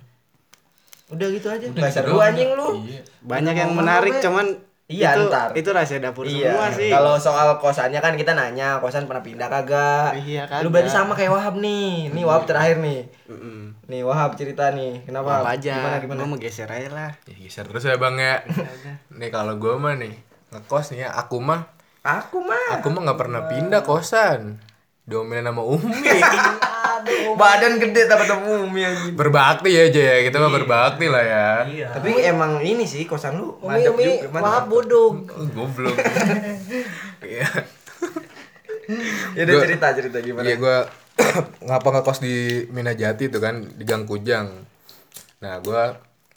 Udah gitu aja. Udah Gak gitu anjing lu. Iya. Banyak yang menarik cuman Iya, itu, ntar. itu rahasia dapur Iya. semua sih. Kalau soal kosannya kan kita nanya, kosan pernah pindah kagak? Iya, Lu kagak. berarti sama kayak Wahab nih. Nih Wahab terakhir nih. Mm-mm. Nih Wahab cerita nih. Kenapa? Apa aja? Gimana gimana? Gue mau geser aja lah. Ya, geser terus ya, Bang ya. nih kalau gua mah nih ngekos nih ya, aku mah Aku mah. aku mah nggak pernah pindah kosan. Diomelin sama Umi. Badan gede tapi ketemu Umi anjing. berbakti ya aja ya, kita mah berbakti lah ya. Tapi emang ini sih kosan lu Umi mantap Umi juga. maaf bodong. Oh, Goblok. Iya. Ya udah cerita cerita gimana? Iya gua ngapa ngekos di Minajati tuh kan di Gang Kujang. Nah, gua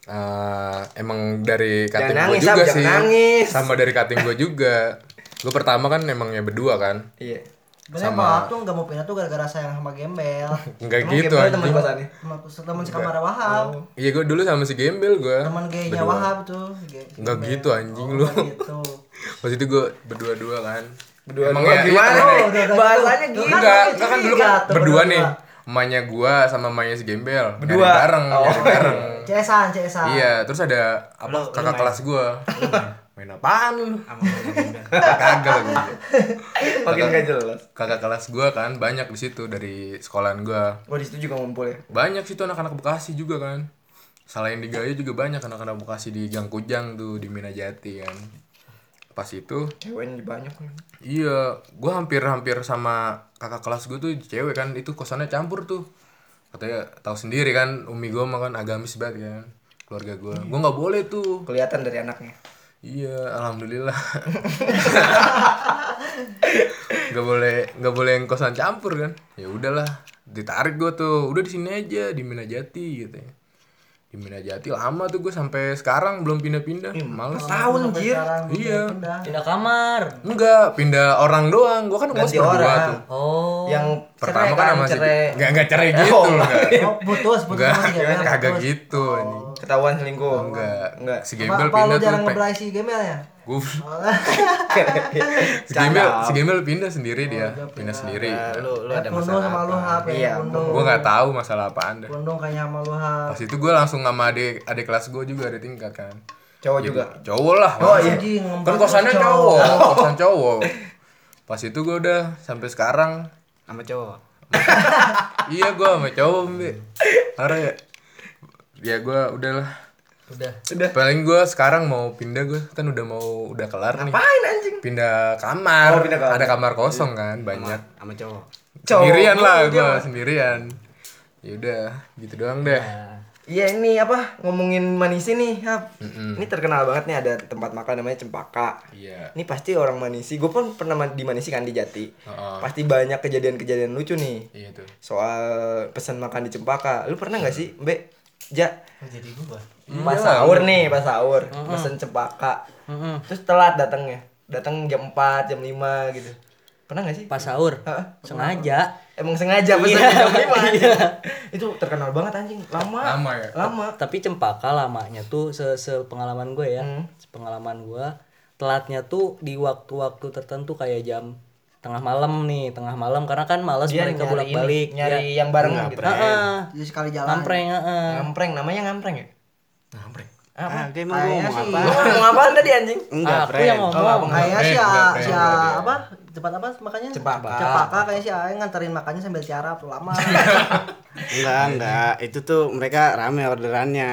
eh, emang dari gua nangis, juga sih. nangis. Sama dari cutting gua juga. Gue pertama kan emangnya berdua kan. Iya. Sebenarnya Sama- Wahab tuh nggak mau pindah tuh gara-gara sayang sama gembel. Enggak gitu Gembel teman kosannya. Sama teman sekamar Wahab. Iya gue dulu sama si Gembel gua. Teman gaynya Berdua. Wahab tuh. Enggak gitu anjing Oh, lu. gitu. Pas itu gue berdua-dua kan. Berdua Emang ya, gimana? iya, Oh, Bahasanya gitu. gitu. Enggak, enggak kan dulu kan berdua berdua. nih. Emaknya gua sama emaknya si Gembel. Berdua? Nyari bareng, Oh, nyari bareng. Cesan, cesan. Iya, terus ada apa kakak kelas gua. Main apaan lu? Kagak lagi. Makin gak jelas. Kakak kelas gua kan banyak di situ dari sekolahan gua. Oh di situ juga ngumpul ya. Banyak situ anak-anak Bekasi juga kan. Selain di Gayo juga banyak anak-anak Bekasi di Gang Kujang tuh di Minajati kan. Pas itu Ceweknya banyak. Iya, gua hampir-hampir sama kakak kelas gue tuh cewek kan, itu kosannya campur tuh. Katanya tahu sendiri kan, umi gue mah kan agamis banget kan, keluarga gue. Gua nggak boleh tuh. Kelihatan dari anaknya. Iya, alhamdulillah. gak boleh, nggak boleh yang kosan campur kan. Ya udahlah, ditarik gue tuh. Udah di sini aja di Minajati gitu ya. Di Minajati lama tuh gue sampai sekarang belum pindah-pindah. Males. Tahun anjir. Iya. pindah. Pindah kamar. Enggak, pindah orang doang. Gua kan Ganti berdua orang. tuh. Oh. Yang pertama cerai kan sama si cerai. nggak nggak cerai gitu Oh, enggak Oh, putus, putus enggak kagak gitu anjing Ketahuan selingkuh. enggak Enggak. si Apa, gembel apa lu pindah tuh jarang ngebelai si gembel ya? Gua- Oh, si gembel si gembel pindah sendiri dia pindah sendiri lu lu ada Pundung masalah sama lu apa? Hap ya, Iya, Pundung. gua nggak tahu masalah apaan deh Pundung kayaknya sama lu Hap. pas itu gua langsung sama adik adik kelas gua juga ada tingkat kan Cowok juga. cowok lah Oh, iya. Kan kosannya cowok. cowok kosan cowok pas itu gua udah sampai sekarang sama cowok. iya gua sama cowok Mbe. parah ya ya gua udahlah Udah. Udah. paling gua sekarang mau pindah gua kan udah mau udah kelar nih Ngapain anjing? pindah kamar. Oh, pindah kamar. ada kamar kosong kan banyak Sama cowok. Cowok sendirian lah dia. sendirian ya udah gitu doang deh Iya ini apa ngomongin Manisi nih, Hap. Ini terkenal banget nih ada tempat makan namanya Cempaka. iya Ini pasti orang Manisi. Gue pun pernah di Manisi kan di Jati. Heeh. Pasti banyak kejadian-kejadian lucu nih iya tuh soal pesan makan di Cempaka. Lu pernah nggak sih, Mbak? Ja, Jadi gua. pas sahur nih, pas sahur, pesen Cempaka. Terus telat datangnya. Datang jam 4, jam 5 gitu. Pernah nggak sih? Pas sahur. Heeh. Sengaja. Emang sengaja pesen Iya. jam 5 anjing. Itu terkenal banget anjing. Lama. Lama ya? Lama. Tapi cempaka lamanya tuh se, pengalaman gue ya. Hmm. Pengalaman gue telatnya tuh di waktu-waktu tertentu kayak jam tengah malam nih, tengah malam karena kan males Dia mereka nyari bolak-balik. ini, nyari ya. yang bareng gitu. Heeh. Jadi sekali jalan. Ngampreng, heeh. Ngampreng, namanya ngampreng ya? ngampreng Apa? Ah, gue emang gue Kayaknya ngomong sih. apa? Ngomong apaan tadi anjing? Enggak, Aku yang ngomong. Kayaknya si Enggak, A, si A, apa? Tempat apa makanya? Cempaka. Cempaka kayaknya si A nganterin makannya sambil tiarap lama. Enggak, enggak. Itu tuh mereka rame orderannya.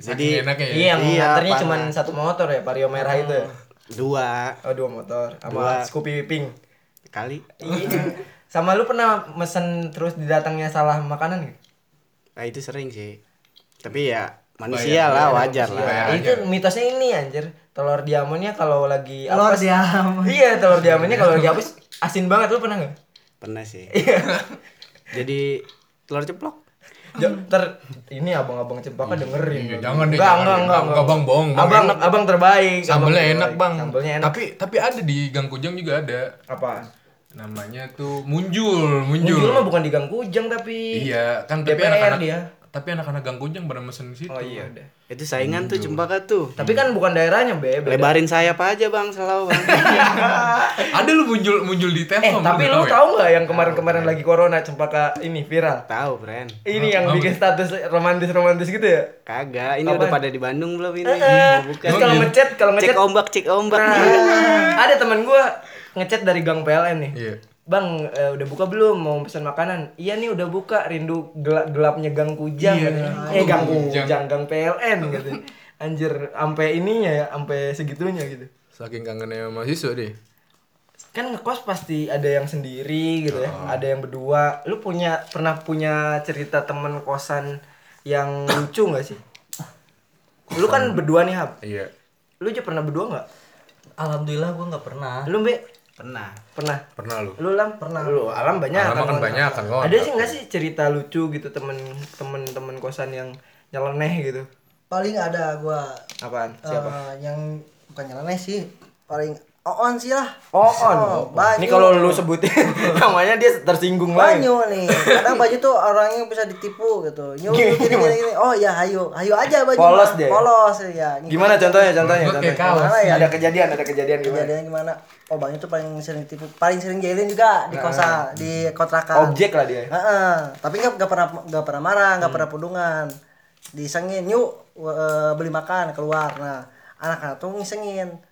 jadi Jadi ya Iya, yang Iya, nganternya cuma satu motor ya, Vario merah itu. ya? dua Oh, dua motor sama. Scoopy Pink. Kali. Iya. Sama lu pernah mesen terus didatangnya salah makanan gitu? Nah, itu sering sih. Tapi ya manusia lah wajar lah itu mitosnya ini anjir telur diamonnya kalau lagi Telur apes- diamond. iya telur diamonnya kalau lagi habis asin banget lu pernah nggak pernah sih Iya. jadi telur ceplok Ja- ter ini abang-abang cempaka dengerin Iya, jangan deh, enggak enggak enggak Enggak, Bang, bohong, Bang. abang Enak. abang terbaik Sambelnya abang enak terbaik. bang. sambelnya enak Tapi tapi ada di Gang Kujang juga ada. apa Namanya tuh Munjul, Munjul. muncul mah bukan di Gang Kujang tapi Iya, kan tapi anak-anak dia. Tapi anak-anak Gang Kujang pada mesen situ. oh iya udah itu saingan tuh cempaka tuh. Tapi kan bukan daerahnya be beda. lebarin sayap aja bang? Selalu bang. Ada lu muncul muncul di eh Telkom. tapi nggak lu ya? tahu nggak yang kemarin-kemarin lagi corona cempaka ini viral? Tahu friend. Ini yang bikin status romantis-romantis gitu ya? Kagak ini Apaan? udah pada di Bandung belum ini? Eh, Mau bukan. Terus kalau ngechat kalau cek ngechat ombak cek ombak. Nah, ada teman gua ngechat dari Gang PLN nih. Iya. Bang, eh, udah buka belum? Mau pesan makanan? Iya nih udah buka. Rindu gelap gelapnya Gang Kujang. Iya. katanya. Eh Gang Kujang. Gang PLN gitu. Anjir, sampai ininya ya, sampai segitunya gitu. Saking kangennya sama mahasiswa deh. Kan ngekos pasti ada yang sendiri gitu ya, ada yang berdua. Lu punya pernah punya cerita temen kosan yang lucu nggak sih? Lu kan berdua nih, Hap. Iya. Lu aja pernah berdua nggak? Alhamdulillah gue nggak pernah. Lu, Be? Pernah. Pernah? Pernah lu. Lu lam? Pernah. Lu alam banyak Alam kan banyak kan, ada sih nggak sih cerita lucu gitu temen temen temen kosan yang nyeleneh gitu? Paling ada gua. Apaan? Siapa? Eh, yang bukan nyeleneh sih. Paling Oon sih lah. oh on Banyu. ini kalau lu sebutin namanya dia tersinggung banget Banyu nih. Kadang baju tuh orangnya bisa ditipu gitu. Nyu gini gini gini. Oh ya hayu, hayu aja baju. Polos dia. Polos ya. Gimana aja. contohnya contohnya contohnya. kaos sih. ada kejadian ada kejadian gimana Kejadiannya gimana? Oh Banyu tuh paling sering tipu, paling sering jahilin juga di kosan, di kontrakan. objek lah dia Heeh. Tapi nggak nggak pernah nggak pernah marah, nggak pernah pudungan. Disengin, yuk eh, beli makan keluar. Nah, anak-anak tuh ngisengin.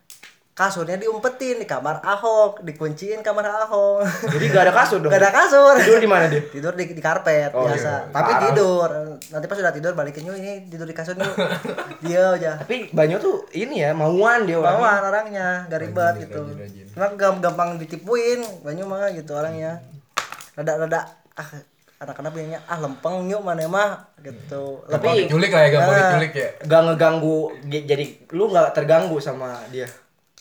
Kasurnya diumpetin di kamar Ahok, dikunciin kamar Ahok. jadi gak ada kasur dong Gak ada kasur. tidur di mana dia Tidur di, di karpet Oh, biasa. iya. Tapi Parah. tidur. Nanti pas sudah tidur balikin yuk ini tidur di kasur yuk. Dia aja. tapi banyak tuh ini ya mauan dia orangnya Bawaan orangnya, gak ribet gitu. Cuma gam- gampang ditipuin, banyak mah gitu orangnya. Rada-rada ah anak-anak bilangnya ah lempeng yuk mana mah gitu. Gampang Tapi- diculik lah ya, gampang Nah. diculik ya. gak ngeganggu jadi lu gak terganggu sama dia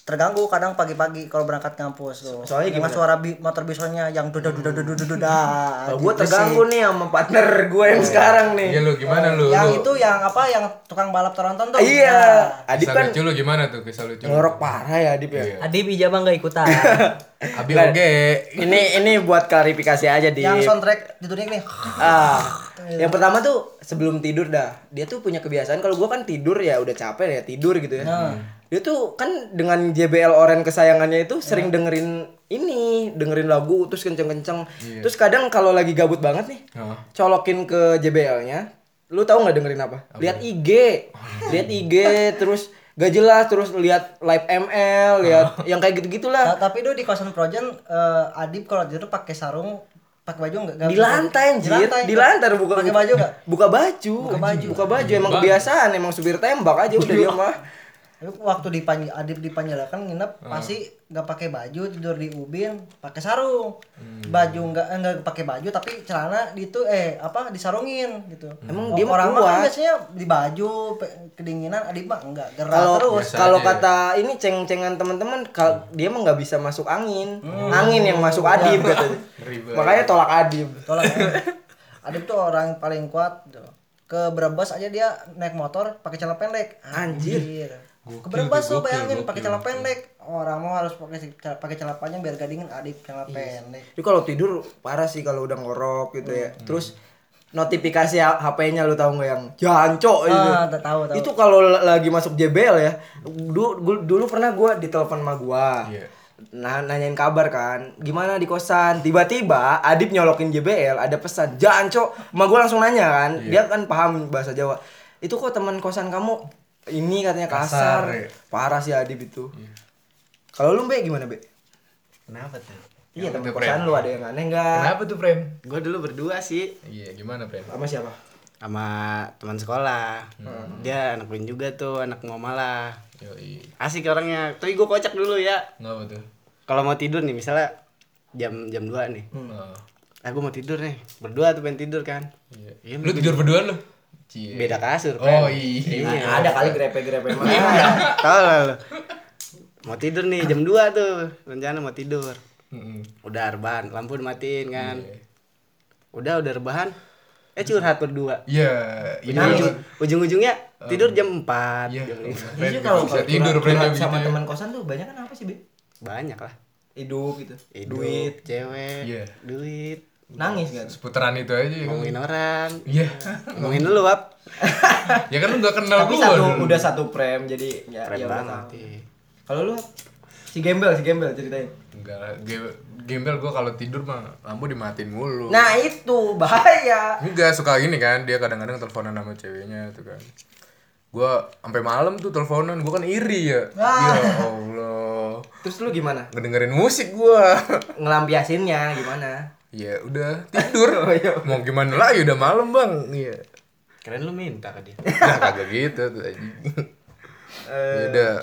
terganggu kadang pagi-pagi kalau berangkat kampus tuh. Soalnya gimana? suara bi- motor bisonya yang duda duda duda duda duda. Gue terganggu nih sama partner gue yang sekarang nih. Iya lu gimana lu? Yang lu? itu yang apa yang tukang balap Toronton tuh. Iya. Nah, Adip kan lucu lu gimana tuh kisah lucu? lu? ngorok parah ya Adip ya. Iya. Adi Bijabang gak ikutan. Abi oge. Ini ini buat klarifikasi aja di. yang soundtrack tidurnya nih. Ah, yang pertama tuh sebelum tidur dah. Dia tuh punya kebiasaan kalau gua kan tidur ya udah capek ya tidur gitu ya. Dia tuh kan dengan JBL Oren kesayangannya itu sering dengerin ini, dengerin lagu terus kenceng-kenceng. Terus kadang kalau lagi gabut banget nih, Oh. colokin ke JBL-nya. Lu tahu nggak dengerin apa? Lihat IG. Lihat IG terus gak jelas terus lihat live ML, lihat yang kayak gitu-gitulah. Ta- tapi tuh di kosan Projen eh, Adip kalau tidur pakai sarung pakai baju enggak? di lantai anjir di lantai buka pakai baju enggak? buka baju Buka baju. buka baju emang kebiasaan emang supir tembak aja udah dia mah Tapi waktu di Panj- Adip di Panjalakan nginep pasti nggak pakai baju tidur di ubin pakai sarung. Baju nggak enggak pakai baju tapi celana di itu eh apa disarungin gitu. Emang O- dia orang mah kan biasanya di baju kedinginan Adip mah enggak gerah kalau terus. Kalau aja. kata ini ceng-cengan teman-teman kal- dia mah nggak bisa masuk angin. Angin yang masuk adib katanya. Ribet. makanya tolak adib tolak ya. Adip tuh orang paling kuat tuh. ke Brebes aja dia naik motor pakai celana pendek. Anjir. ke Tuh gokil, bayangin pakai celana pendek orang mau harus pakai pakai celana panjang biar gak dingin Adip celana pendek Jadi kalau tidur parah sih kalau udah ngorok gitu ya Hmm. terus notifikasi HP-nya lu tahu nggak yang jancok gitu. Ah, tak tahu, tahu. Itu kalau lagi masuk JBL ya. Dulu, gua- dulu pernah gua ditelepon sama gua. Iya. Nah, nanyain kabar kan. Gimana di kosan? Tiba-tiba Adip nyolokin JBL ada pesan, "Jancok." Ma gua langsung nanya kan. Iya. Dia kan paham bahasa Jawa. Itu kok teman kosan kamu ini katanya Kasar, kasar. ya. Parah sih Adip itu. Kalau lu Be gimana, Be? kenapa tuh Iya, kosan Pren? lu ada yang aneh enggak? Kenapa tuh, Friend? gue dulu berdua sih Iya, gimana, Friend? Sama siapa? sama teman sekolah dia anak Win juga tuh anak Ngomala Yoi. asik orangnya tapi gue kocak dulu ya Ngapa tuh? kalau mau tidur nih misalnya jam jam 2 nih Oh. ah gue mau tidur nih berdua tuh pengen tidur kan Iya. Iya, Lu tidur berduaan lu? Cie. beda kasur Oh Pren. iya. ada kali grepe-grepe mah. tahu lah lu. mau tidur nih jam 2 tuh rencana mau tidur udah rebahan lampu dimatiin kan Iya. udah udah rebahan eh curhat berdua Iya, ini Ujung, ujung-ujungnya tidur jam 4 Iya. jam lima. Friend Iya kalau bisa tidur curhat- friend curhat jam sama gitu ya. teman kosan tuh banyak kan apa sih, Be? banyak lah Hidup gitu. Hidup, Duit, cewek Iya. duit nangis kan. Seputaran itu aja ya kan. ngomongin orang Iya. ngomongin dulu wap ya kan lu gak kenal Tapi gua satu dulu. udah satu frame jadi ya keren ya udah banget iya. Kalau lu si gembel, si gembel ceritain. Enggak lah, ge- gembel gua kalau tidur mah lampu dimatiin mulu. Nah, itu bahaya. Enggak suka gini kan, dia kadang-kadang teleponan sama ceweknya tuh kan. Gua sampai malam tuh teleponan, gua kan iri ya. Ah. Ya Allah. Terus lu gimana? Ngedengerin musik gua. Ngelampiasinnya gimana? Ya udah tidur. Oh, iya. Mau gimana lagi udah malam, Bang. Iya. keren lu minta ke dia Nah, kagak gitu tuh anjing. Eh, Ya udah.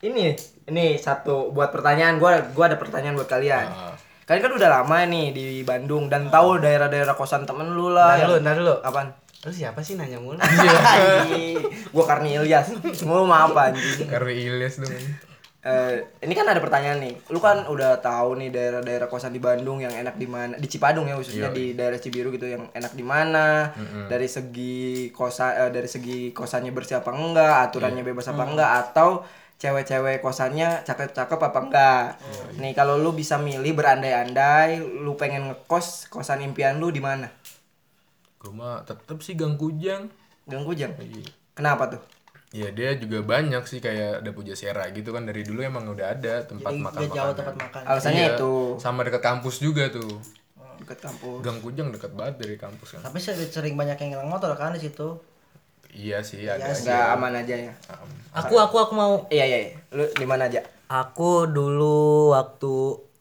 ini ini satu buat pertanyaan gua gua ada pertanyaan buat kalian. Ah. Kalian kan udah lama nih di Bandung dan tahu daerah-daerah kosan temen lu lah. Ntar dulu, yang- ntar dulu. Apaan? lu siapa sih nanya mulu Iya. gua Karni Ilyas. Mau maaf anjing. Karena Ilyas dong. Eh, ini kan ada pertanyaan nih. Lu kan udah tahu nih daerah-daerah kosan di Bandung yang enak di mana? Di Cipadung ya khususnya Iya. di daerah Cibiru gitu yang enak di mana? Dari segi kosa eh, dari segi kosannya bersih apa enggak, aturannya bebas apa enggak atau cewek-cewek kosannya cakep-cakep apa enggak. Nih kalau lu bisa milih berandai-andai lu pengen ngekos kosan impian lu di mana? Gua mah tetep sih Gang Kujang. Gang Kujang. Iya. Kenapa tuh? Ya dia juga banyak sih kayak ada Puja Sera gitu kan dari dulu emang udah ada tempat Jadi makan gak jauh tempat makan. Alasannya Iya, itu sama dekat kampus juga tuh. dekat kampus. Gang Kujang dekat banget dari kampus kan. Tapi sering, sering banyak yang hilang motor kan di situ. Iya sih ada Enggak aja. aman aja ya. Aku aku aku mau Iya iya, iya. lu di mana aja? Aku dulu waktu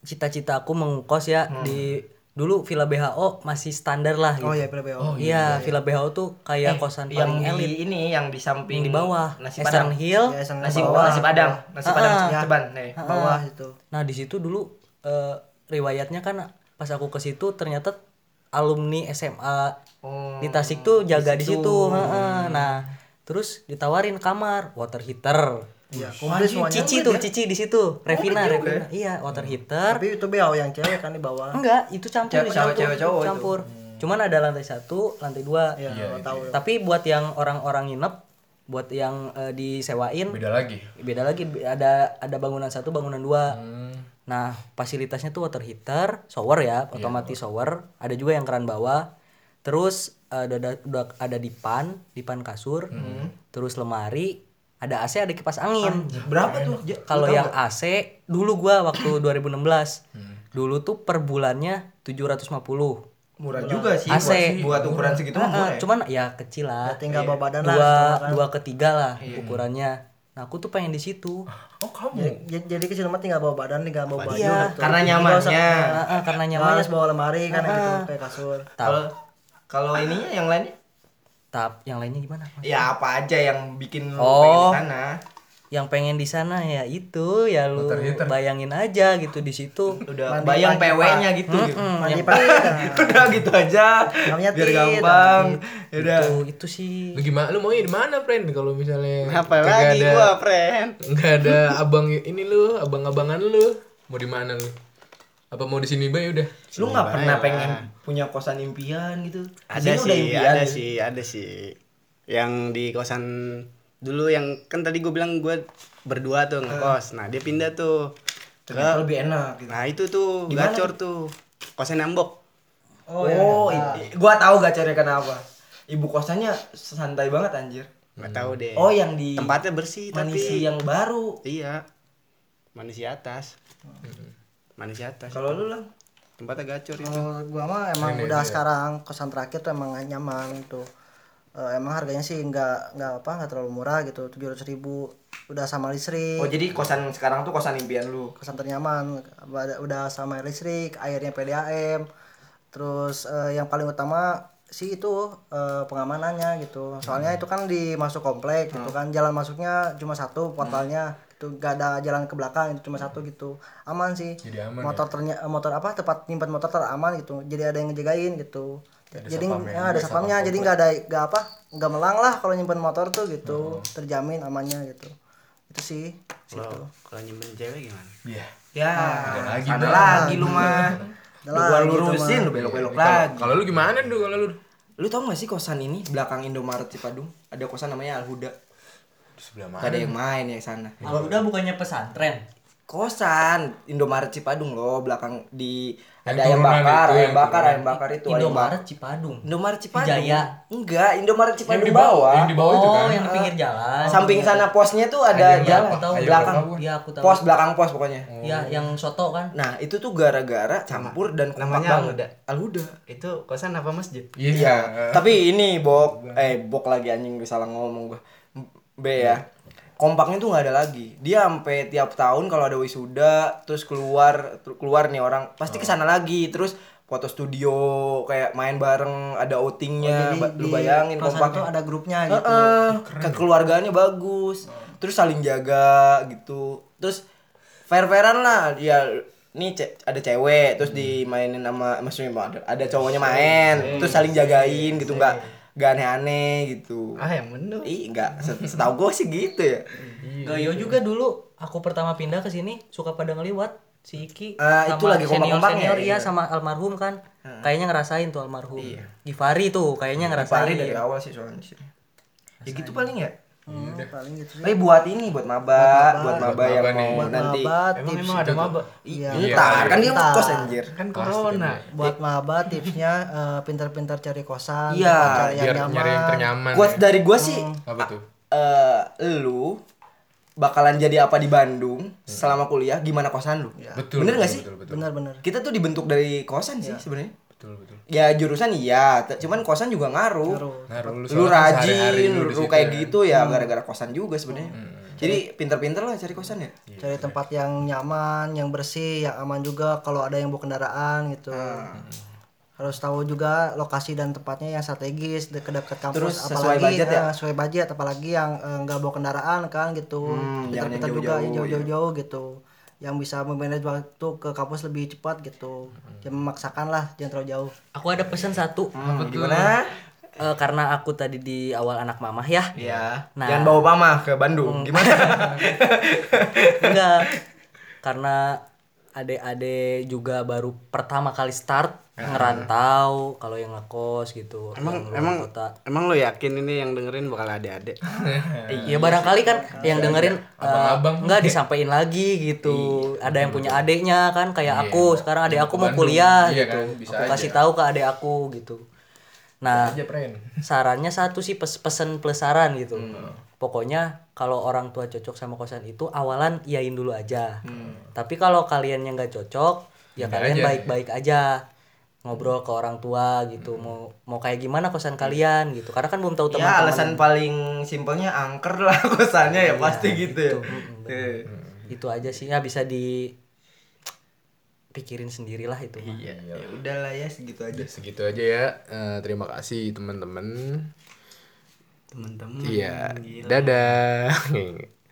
cita-cita aku mengkos ya di dulu Villa BHO masih standar lah gitu. Oh iya, PLBO. Oh, iya, Villa BHO tuh kayak kosan yang paling di elit ini yang di samping yang di bawah. nasi Eastern padang Hill. Ya, nasi bawah. nasi padang nasi Ah, padang ah. ceban nih Bawah itu. Nah, di situ dulu eh, riwayatnya kan pas aku ke situ ternyata alumni SMA Oh, di Tasik tuh jaga di situ. heeh. Nah, terus ditawarin kamar water heater. Iya, komplit semuanya. Cici tuh, Cici di situ. Revina, Revina. Iya, water heater. Tapi itu BO yang cewek kan di bawah. Enggak, itu campur Cewek- dicampur. cewek cowok itu. campur. Cuman ada lantai satu, lantai dua. Iya, tahu. Tapi buat yang orang-orang nginep, buat yang eh, disewain, Beda lagi. beda lagi. Ada ada bangunan satu, bangunan dua. Hmm. Nah, fasilitasnya tuh water heater, shower ya, otomatis shower. Ada juga yang keran bawah. Terus ada ada, ada dipan, dipan kasur. Terus lemari, ada AC, ada kipas angin. berapa tuh? Kalau yang AC dulu gua waktu 2016. Dulu tuh per bulannya 750. murah juga sih AC. buat, buat ukuran segitu mah Ah, murah ah, ya. cuman ya kecil lah. Tinggal bawa badan lah. Dua gitu, dua ketiga lah ukurannya. Nah, aku tuh pengen di situ. Oh kamu. Jadi, jadi kecil mah tinggal bawa badan, tinggal bawa baju. Iya, gitu. karena nyamannya. usah- Ah, ah, karena nggak nyamannya bawa lemari kan gitu kayak kasur. kalau kalau ininya yang lainnya Tap, yang lainnya gimana? ya apa aja yang bikin lu pengen Oh. di sana Yang pengen di sana ya itu ya lu Water heater. bayangin aja gitu di situ. udah Mandi bayang PW-nya gitu gitu Mandi udah gitu aja Namanya biar gampang ya udah Itu itu sih. Lu gimana? Lu maunya di mana, friend? Kalau misalnya apa lagi ada, gua friend Enggak ada abang ini lu, abang-abangan lu. Mau di mana lu? Apa mau di sini bay? Udah? lu nggak pernah Surabaya. pengen punya kosan impian gitu? Ada sih impian ada gitu. sih ada sih. Yang di kosan dulu yang kan tadi gue bilang gue berdua tuh ngekos. Nah dia pindah tuh ke ternyata lebih enak gitu. Nah itu tuh Di mana? gacor tuh. Kosan nambok oh, i- i- gua tahu gacornya kenapa. Ibu kosannya santai banget anjir. Nggak tahu deh. Oh yang di tempatnya bersih manisi tapi yang baru. Iya. Manusia atas manusia atas. Kalau lu lah tempatnya gacor itu. Kalau gua mah emang udah sekarang kosan terakhir tuh emang nyaman tuh. Eh, emang harganya sih nggak nggak apa nggak terlalu murah gitu tujuh ratus ribu. Udah sama listrik. Oh jadi kosan sekarang tuh kosan impian lu? Kosan ternyaman. Udah, udah sama listrik airnya PDAM terus eh, yang paling utama sih itu eh, pengamanannya gitu. Soalnya itu kan di masuk komplek gitu kan. Jalan masuknya cuma satu portalnya itu gak ada jalan ke belakang itu cuma satu gitu. Aman sih. Jadi aman motor ternya motor apa tempat nyimpan motor teraman gitu. Jadi ada yang ngejagain gitu. Jadi ya, ada sapamnya jadi nggak ada nggak apa nggak melang lah kalau nyimpen motor tuh gitu. Terjamin amannya gitu. Itu sih situ Kalau kalau nyimpen cewek gimana? Iya. Ya, lagi, ada lagi lu mah. Ada Lu gua tuh, lurusin, lu belok-belok Kalau- lagi. Kalau lu gimana tuh kalau lu? Lu tau gak sih kosan ini belakang Indomaret Cipadung? Ada kosan namanya Alhuda. Sebelah Gak ada yang main ya sana. Kalau udah bukannya pesantren. Kosan Indomaret Cipadung loh, belakang di Yang ada ayam turunan bakar, itu, ayam yang bakar, ayam bakar itu ayam Indomaret bakar. Cipadung. Indomaret Cipadung. Jaya. Enggak, Indomaret Cipadung di bawah, yang di bawah itu oh, kan. yang di pinggir jalan. Samping sana posnya tuh ada Ayam jalan apa? tahu. Belakang. Iya, aku tahu. Pos belakang pos pokoknya. Ya, yang soto kan. Nah, itu tuh gara-gara campur dan kompak namanya banget. Alhuda. Itu kosan apa masjid? Iya. Tapi ini bok, eh bok lagi anjing gue salah ngomong gua. B ya. Kompaknya tuh nggak ada lagi. Dia sampai tiap tahun kalau ada wisuda terus keluar keluar nih orang pasti ke sana lagi. Terus foto studio kayak main bareng ada outingnya. Jadi Ba- lu bayangin kompaknya. tuh ada grupnya gitu Heeh, kekeluargaannya bagus. Terus saling jaga gitu. Terus fair-fairan lah. Ya nih ce- ada cewek terus dimainin sama maksudnya ada, ada cowoknya main, terus saling jagain gitu nggak nggak aneh-aneh gitu. Ah yang bener. Ih, enggak. Set- Setahu gue sih gitu ya. Gayo juga dulu aku pertama pindah ke sini suka pada ngeliwat si Iki Ah, itu lagi senior senior ya? iya sama almarhum kan kayaknya ngerasain tuh almarhum Givari tuh kayaknya ngerasain Pari dari awal sih soalnya di sini. Ya gitu paling ya. Hmm, paling gitu sih Tapi buat ini buat maba, buat maba, yang maba nih. mau buat nanti. maba Emang tips emang ada maba. iya Ntar kan dia kos anjir. Kan corona. buat maba tipsnya eh, pintar-pintar cari kosan Iya, cari yang Biar nyaman nyari yang ternyaman. Gua ya. dari gua sih Apa tuh? eh lu bakalan jadi apa di Bandung selama kuliah gimana kosan lu Betul. bener betul, gak sih Betul, betul. benar-benar kita tuh dibentuk dari kosan sih sebenarnya Betul, betul. ya jurusan iya cuman kosan juga ngaruh, Ngaruh. Lu lu rajin lu kayak ya. gitu ya gara-gara kosan juga sebenarnya. Jadi pinter-pinter lah cari kosan ya? Cari tempat yang nyaman yang bersih yang aman juga kalau ada yang bawa kendaraan gitu. Ah. harus tahu juga lokasi dan tempatnya yang strategis dekat-dekat kampus Terus sesuai apalagi budget ya? eh, sesuai budget apalagi yang eh, nggak bawa kendaraan kan gitu. Hmm, pintar-pintar juga yang jauh-jauh, jauh-jauh gitu yang bisa memanage waktu ke kampus lebih cepat gitu. Jangan memaksakan lah jangan terlalu jauh. Aku ada pesan satu. Hmm, gimana? Eh, karena aku tadi di awal anak mamah ya. Ya Nah. jangan bawa mama ke Bandung. Gimana? Enggak. Karena adik-adik juga baru pertama kali start ngerantau kalau yang ngekos gitu Emang emang kota emang lu yakin ini yang dengerin bakal adik-adik? Iya barangkali kan yang dengerin eh, Abang-abang. nggak disampaikan lagi gitu. Ada yang punya adeknya kan kayak aku. Sekarang adek aku mau Bandung. kuliah Iya gitu. kan, bisa aku aja. kasih tahu ke adek aku gitu. Nah, Aja, sarannya satu sih pes pesen plus saran gitu. Hmm. Pokoknya kalau orang tua cocok sama kosan itu awalan iyain dulu aja. Hmm. Tapi kalau kalian yang nggak cocok, ya Pindah kalian aja. baik-baik aja ngobrol ke orang tua gitu mau mau kayak gimana kosan kalian gitu karena kan belum tahu ya teman-teman alasan paling simpelnya angker lah kosannya ya pasti gitu ya Eh. itu aja sih ya bisa di pikirin sendirilah itu mah. Iya, ya udahlah ya segitu aja. Segitu aja ya. Eh, terima kasih teman-teman. Teman-teman. Iya. Dadah.